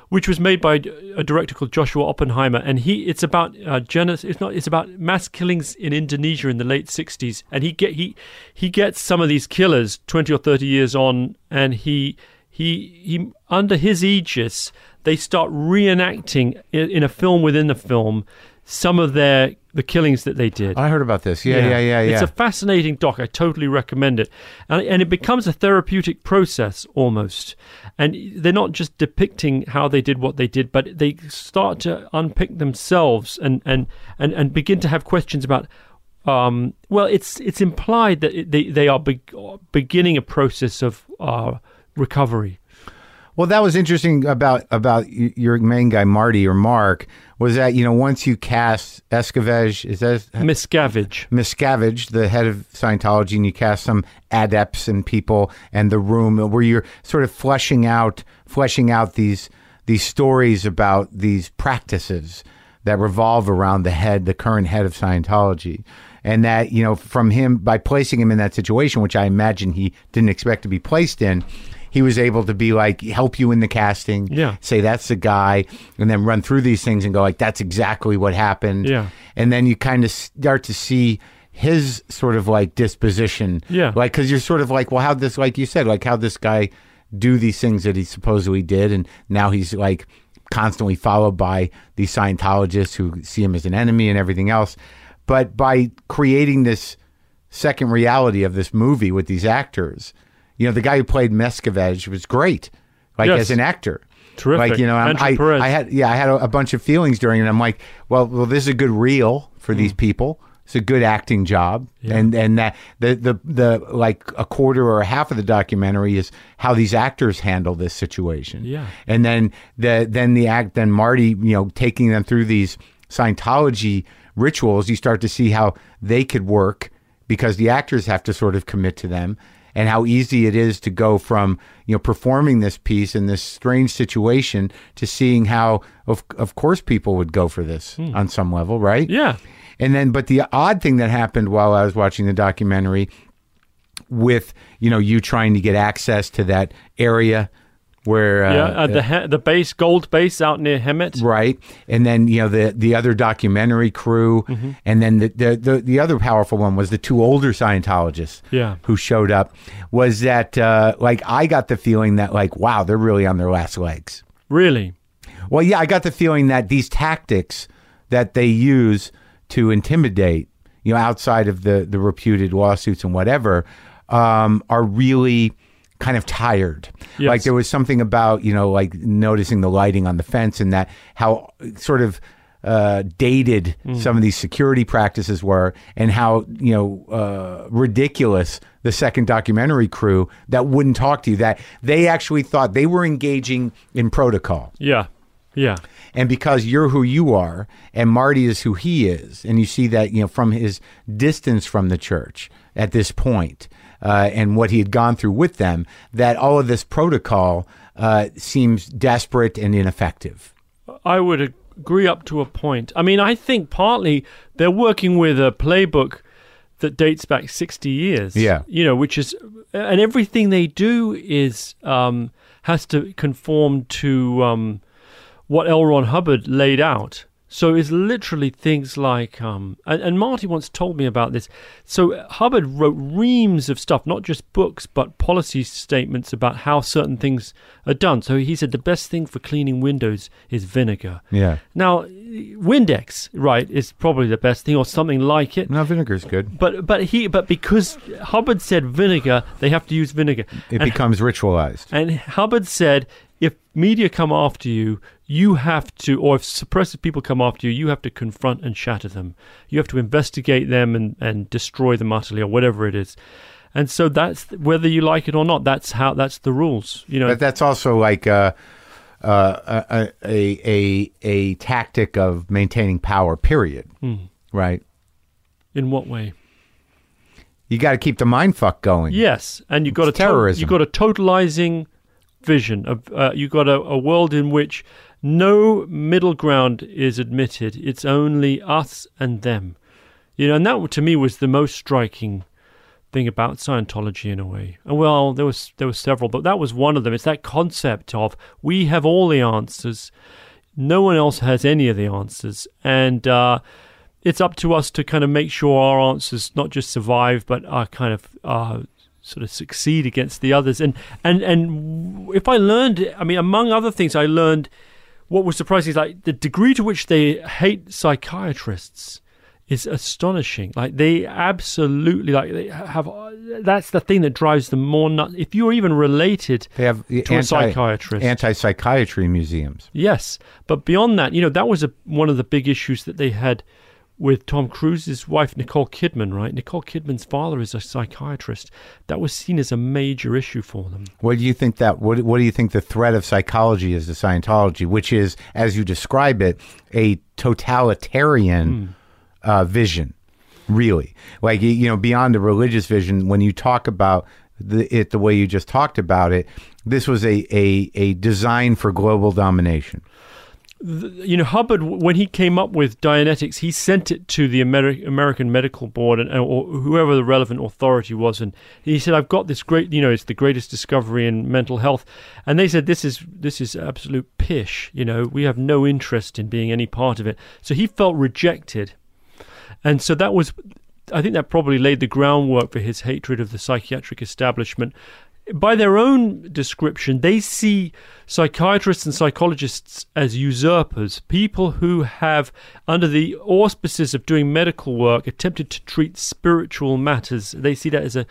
S2: which was made by a director called Joshua Oppenheimer, and he it's about uh, genos- It's not. It's about mass killings in Indonesia in the late '60s, and he get he he gets some of these killers twenty or thirty years on, and he he he under his aegis they start reenacting in, in a film within the film some of their the killings that they did.
S1: I heard about this. Yeah, yeah, yeah, yeah.
S2: It's a fascinating doc. I totally recommend it. And, and it becomes a therapeutic process almost. And they're not just depicting how they did what they did, but they start to unpick themselves and, and, and, and begin to have questions about. Um, well, it's it's implied that they they are be- beginning a process of uh, recovery.
S1: Well, that was interesting about about your main guy Marty or Mark was that you know once you cast Escavage, is that
S2: Miscavige.
S1: Miscavige, the head of Scientology, and you cast some adepts and people and the room where you're sort of fleshing out fleshing out these these stories about these practices that revolve around the head, the current head of Scientology. And that, you know, from him by placing him in that situation, which I imagine he didn't expect to be placed in, he was able to be like help you in the casting,
S2: Yeah.
S1: say that's the guy, and then run through these things and go like that's exactly what happened.
S2: Yeah.
S1: And then you kind of start to see his sort of like disposition.
S2: Yeah.
S1: Like, cause you're sort of like, well, how this, like you said, like how this guy do these things that he supposedly did. And now he's like constantly followed by these Scientologists who see him as an enemy and everything else. But by creating this second reality of this movie with these actors, you know, the guy who played Miscavige was great, like
S2: Yes.
S1: as an actor.
S2: Terrific.
S1: Like you know, I. I had yeah, I had a, a bunch of feelings during it. I'm like, well, well, this is a good reel for
S2: Hmm.
S1: these people. It's a good acting job, and and that the the the like a quarter or a half of the documentary is how these actors handle this situation.
S2: Yeah.
S1: and then the then the act then Marty, you know, taking them through these Scientology rituals, you start to see how they could work because the actors have to sort of commit to them and how easy it is to go from you know performing this piece in this strange situation to seeing how of of course people would go for this hmm. on some level right
S2: Yeah.
S1: and then but the odd thing that happened while I was watching the documentary with you know you trying to get access to that area where uh,
S2: yeah. At the he- the base, gold base out near Hemet.
S1: right and then you know the the other documentary crew
S2: Mm-hmm.
S1: and then the, the the the other powerful one was the two older scientologists
S2: Yeah.
S1: who showed up was that uh like i got the feeling that like wow they're really on their last legs
S2: Really.
S1: well yeah i got the feeling that these tactics that they use to intimidate you know outside of the the reputed lawsuits and whatever um are really kind of tired
S2: Yes.
S1: like there was something about you know like noticing the lighting on the fence and that how sort of uh, dated some of these security practices were, and how you know uh, ridiculous the second documentary crew that wouldn't talk to you. That they actually thought they were engaging in protocol,
S2: Yeah. Yeah.
S1: and because you're who you are, and Marty is who he is, and you see that you know from his distance from the church at this point, uh, and what he had gone through with them, that all of this protocol uh, seems desperate and ineffective.
S2: I would agree up to a point. I mean, I think partly they're working with a playbook that dates back 60 years.
S1: Yeah.
S2: You know, which is, and everything they do is, um, has to conform to um, what L. Ron Hubbard laid out. So it's literally things like, um, and, and Marty once told me about this. So Hubbard wrote reams of stuff, not just books, but policy statements about how certain things are done. So he said the best thing for cleaning windows is vinegar.
S1: Yeah,
S2: Now, Windex, right, is probably the best thing, or something like it.
S1: no vinegar's good.
S2: But but he but because Hubbard said vinegar, they have to use vinegar.
S1: It
S2: and,
S1: becomes ritualized.
S2: and Hubbard said if media come after you, you have to, or if suppressive people come after you, you have to confront and shatter them. You have to investigate them and, and destroy them utterly, or whatever it is. And so that's whether you like it or not. That's how. That's the rules. You know.
S1: But that's also like uh, uh, a, a a a tactic of maintaining power. Period. Right.
S2: in what way?
S1: You got to keep the mind fuck going.
S2: Yes, and you've got a to-
S1: terrorism.
S2: you've got a totalizing vision of uh, you've got a, a world in which no middle ground is admitted. It's only us and them. You know, and that to me was the most striking thing about Scientology in a way. And well, there was there were several, but that was one of them. It's that concept of we have all the answers. No one else has any of the answers, and uh, it's up to us to kind of make sure our answers not just survive, but are kind of uh, sort of succeed against the others. And and and if I learned, I mean, among other things, I learned what was surprising is like the degree to which they hate psychiatrists is astonishing. Like they absolutely like they have. That's the thing that drives them more nuts. If you're even related
S1: They have
S2: to a psychiatrist,
S1: anti-psychiatry museums.
S2: Yes, but beyond that, you know, that was a, one of the big issues that they had with Tom Cruise's wife Nicole Kidman, right? Nicole Kidman's father is a psychiatrist. That was seen as a major issue for them.
S1: What do you think that? What, what do you think the threat of psychology is to Scientology, which is, as you describe it, a totalitarian uh, vision? Really, like you know, beyond the religious vision. When you talk about the, it the way you just talked about it, this was a a, a design for global domination.
S2: You know, Hubbard, when he came up with Dianetics, he sent it to the Ameri- American Medical Board and or whoever the relevant authority was, and he said, "I've got this great, you know, it's the greatest discovery in mental health," and they said, "This is this is absolute pish. You know, we have no interest in being any part of it." So he felt rejected, and so that was, I think, that probably laid the groundwork for his hatred of the psychiatric establishment by their own description, they see psychiatrists and psychologists as usurpers, people who have, under the auspices of doing medical work, attempted to treat spiritual matters. They see that as a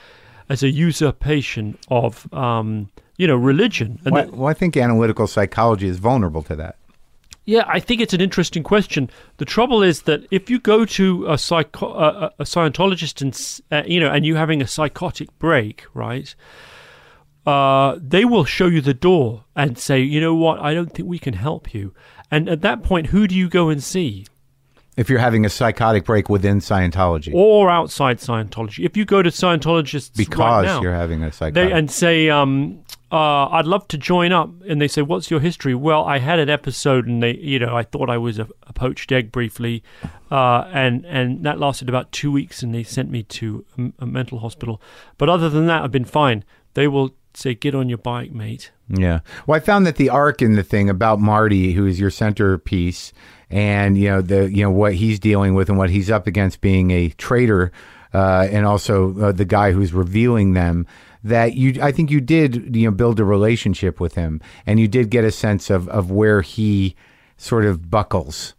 S2: as a usurpation of, um, you know, religion. And
S1: Well,
S2: that-
S1: well, I think analytical psychology is vulnerable to that.
S2: yeah, I think it's an interesting question. The trouble is that if you go to a psycho- a a Scientologist and uh, you know, and you having a psychotic break, right? Uh, they will show you the door and say, you know what, I don't think we can help you. And at that point, who do you go and see?
S1: If you're having a psychotic break within Scientology,
S2: Or outside Scientology? If you go to Scientologists right
S1: because
S2: now,
S1: you're having a psychotic.
S2: they and say, um, uh, "I'd love to join up," and they say, "What's your history?" Well, I had an episode, and they, you know, I thought I was a, a poached egg briefly, uh, and and that lasted about two weeks, and they sent me to a, a mental hospital. But other than that, I've been fine. They will say, "Get on your bike, mate."
S1: Yeah. Well, I found that the arc in the thing about Marty, who is your centerpiece, and you know the you know what he's dealing with and what he's up against, being a traitor, uh, and also uh, the guy who's revealing them. That you, I think you did, you know, build a relationship with him, and you did get a sense of of where he sort of buckles.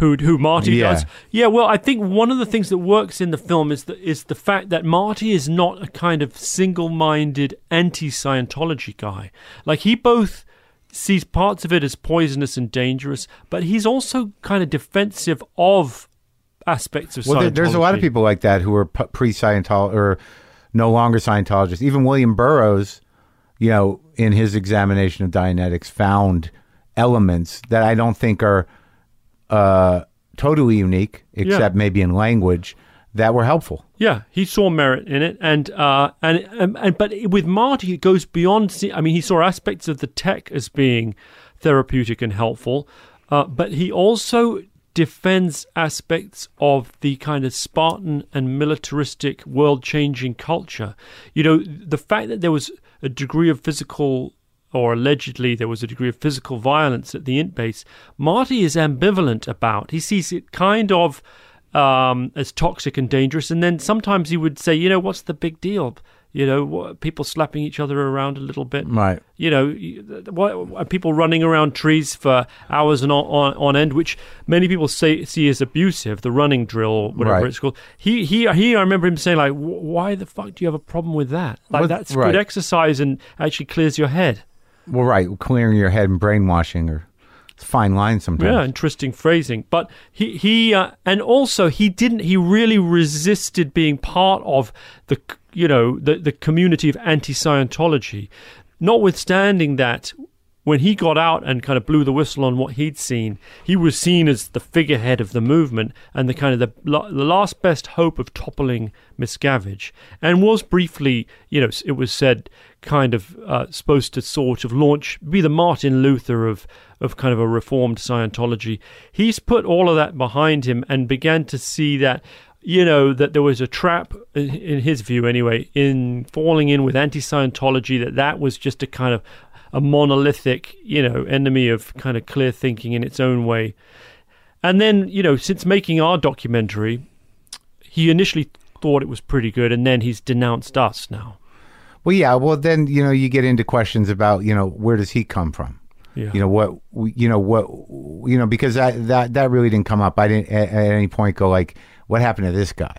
S2: Who who Marty
S1: Yeah.
S2: does. Yeah, well, I think one of the things that works in the film is the is the fact that Marty is not a kind of single-minded anti-Scientology guy. Like he both sees parts of it as poisonous and dangerous, but he's also kind of defensive of aspects of
S1: Well, there's a lot of people like that who are pre Scientology or no longer Scientologists. Even William Burroughs, you know, in his examination of Dianetics, found elements that I don't think are uh, totally unique, except maybe in language, that were helpful.
S2: Yeah, he saw merit in it, and uh, and, and and but with Marty, it goes beyond. se- I mean, he saw aspects of the tech as being therapeutic and helpful, uh, but he also defends aspects of the kind of Spartan and militaristic, world-changing culture. You know, the fact that there was a degree of physical or allegedly there was a degree of physical violence at the int base, Marty is ambivalent about. He sees it kind of um, as toxic and dangerous, and then sometimes he would say, you know, what's the big deal? You know, what, people slapping each other around a little bit.
S1: Right.
S2: You know, what, people running around trees for hours and on, on, on end, which many people say see as abusive. The running drill, or whatever
S1: Right.
S2: it's called. He he he. I remember him saying like, "Why the fuck do you have a problem with that? Like
S1: Well,
S2: that's
S1: right.
S2: good exercise and actually clears your head."
S1: Well, right. Clearing your head and brainwashing a fine line sometimes.
S2: Yeah, interesting phrasing. But he he uh, and also he didn't. He really resisted being part of the you know the the community of anti-Scientology. Notwithstanding that, when he got out and kind of blew the whistle on what he'd seen, he was seen as the figurehead of the movement and the kind of the, the last best hope of toppling Miscavige, and was briefly, you know, it was said, kind of uh, supposed to sort of launch, be the Martin Luther of of kind of a reformed Scientology. He's put all of that behind him and began to see that you know that there was a trap in his view anyway in falling in with anti-scientology that that was just a kind of a monolithic you know enemy of kind of clear thinking in its own way and then you know since making our documentary he initially thought it was pretty good and then he's denounced us now
S1: Well, yeah. Well, then you know you get into questions about you know where does he come from?
S2: yeah
S1: You know what? You know what? You know because that that that really didn't come up. I didn't at, at any point go like, what happened to this guy?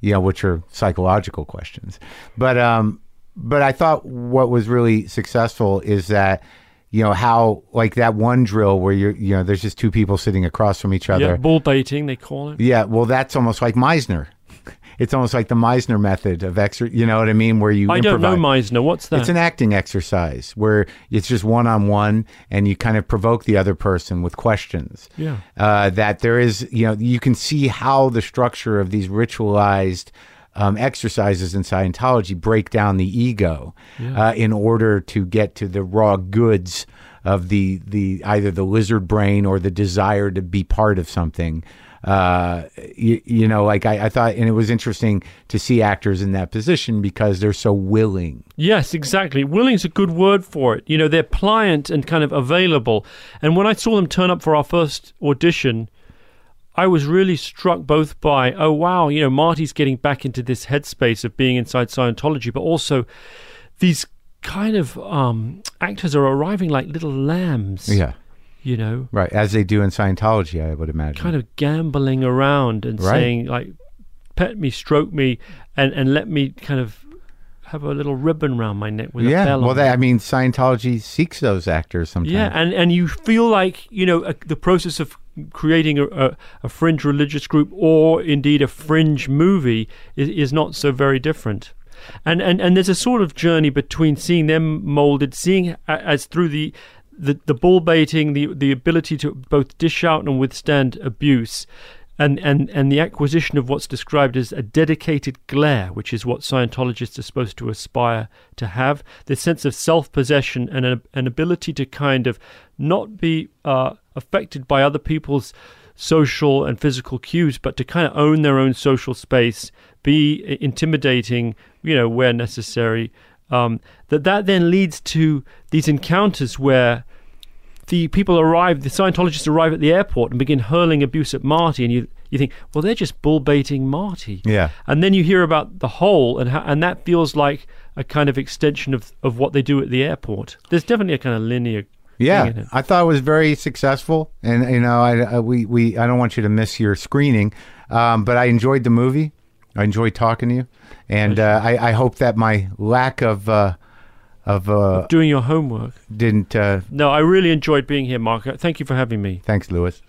S1: You know, which are psychological questions. But um, but I thought what was really successful is that you know how like that one drill where you're you know there's just two people sitting across from each other.
S2: Yeah, bull baiting they call it.
S1: Yeah, well, that's almost like Meisner. It's almost like the Meisner method of exer. You know what I mean? Where you
S2: I don't know
S1: improvise.
S2: Meisner. What's that?
S1: It's an acting exercise where it's just one on one, and you kind of provoke the other person with questions.
S2: Yeah.
S1: Uh, that there is, you know, you can see how the structure of these ritualized um, exercises in Scientology break down the ego uh, in order to get to the raw goods of the the either the lizard brain or the desire to be part of something. Uh, you, you know, like I, I thought, and it was interesting to see actors in that position because they're so willing.
S2: Yes, exactly. Willing's a good word for it. You know, they're pliant and kind of available. And when I saw them turn up for our first audition, I was really struck both by, oh, wow, you know, Marty's getting back into this headspace of being inside Scientology, but also these kind of um, actors are arriving like little lambs,
S1: Yeah.
S2: You know,
S1: Right, as they do in Scientology, I would imagine.
S2: kind of gambling around and
S1: Right.
S2: saying, like, pet me, stroke me, and, and let me kind of have a little ribbon round my neck with a bell
S1: well,
S2: on
S1: they. I mean, Scientology seeks those actors sometimes.
S2: Yeah, and, and you feel like you know a, the process of creating a, a, a fringe religious group or indeed a fringe movie is, is not so very different. And, and and there's a sort of journey between seeing them molded, seeing as through the the, the bull baiting, the the ability to both dish out and withstand abuse, and, and, and the acquisition of what's described as a dedicated glare, which is what Scientologists are supposed to aspire to have. This sense of self possession and an, an ability to kind of not be uh, affected by other people's social and physical cues, but to kind of own their own social space, be intimidating, you know, where necessary. Um, that that then leads to these encounters where the people arrive, the Scientologists arrive at the airport and begin hurling abuse at Marty, and you you think, well, they're just bull baiting Marty.
S1: Yeah.
S2: And then you hear about the whole, and how, and that feels like a kind of extension of of what they do at the airport. There's definitely a kind of linear.
S1: Yeah,
S2: thing in it.
S1: I thought it was very successful, and you know, I, I we we I don't want you to miss your screening, um, but I enjoyed the movie. I enjoyed talking to you, and uh, I, I hope that my lack of uh, of uh,
S2: Doing your homework.
S1: didn't. Uh,
S2: No, I really enjoyed being here, Marc. Thank you for having me.
S1: thanks, Lewis.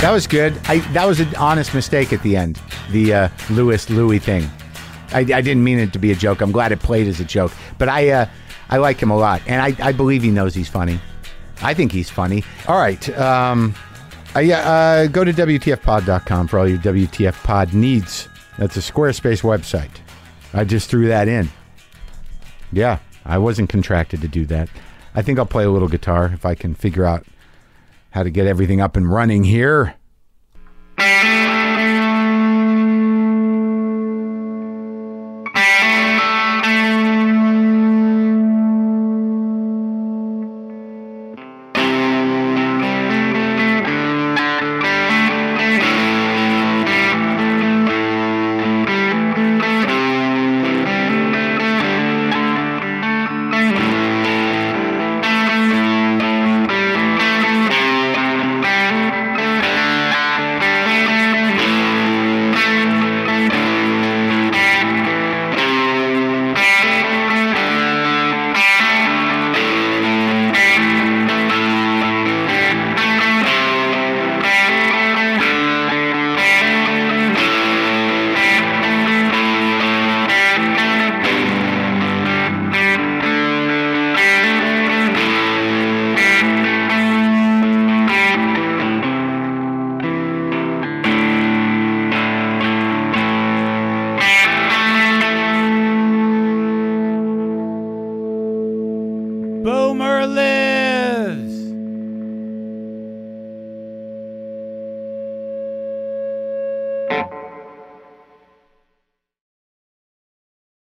S1: That was good. I that was an honest mistake at the end. The uh, Lewis Louis thing. I, I didn't mean it to be a joke. I'm glad it played as a joke. But I uh, I like him a lot, and I, I believe he knows he's funny. I think he's funny. All right. Um, I, uh, go to WTFpod.com for all your WTF pod needs. That's a Squarespace website. I just threw that in. Yeah, I wasn't contracted to do that. I think I'll play a little guitar if I can figure out how to get everything up and running here.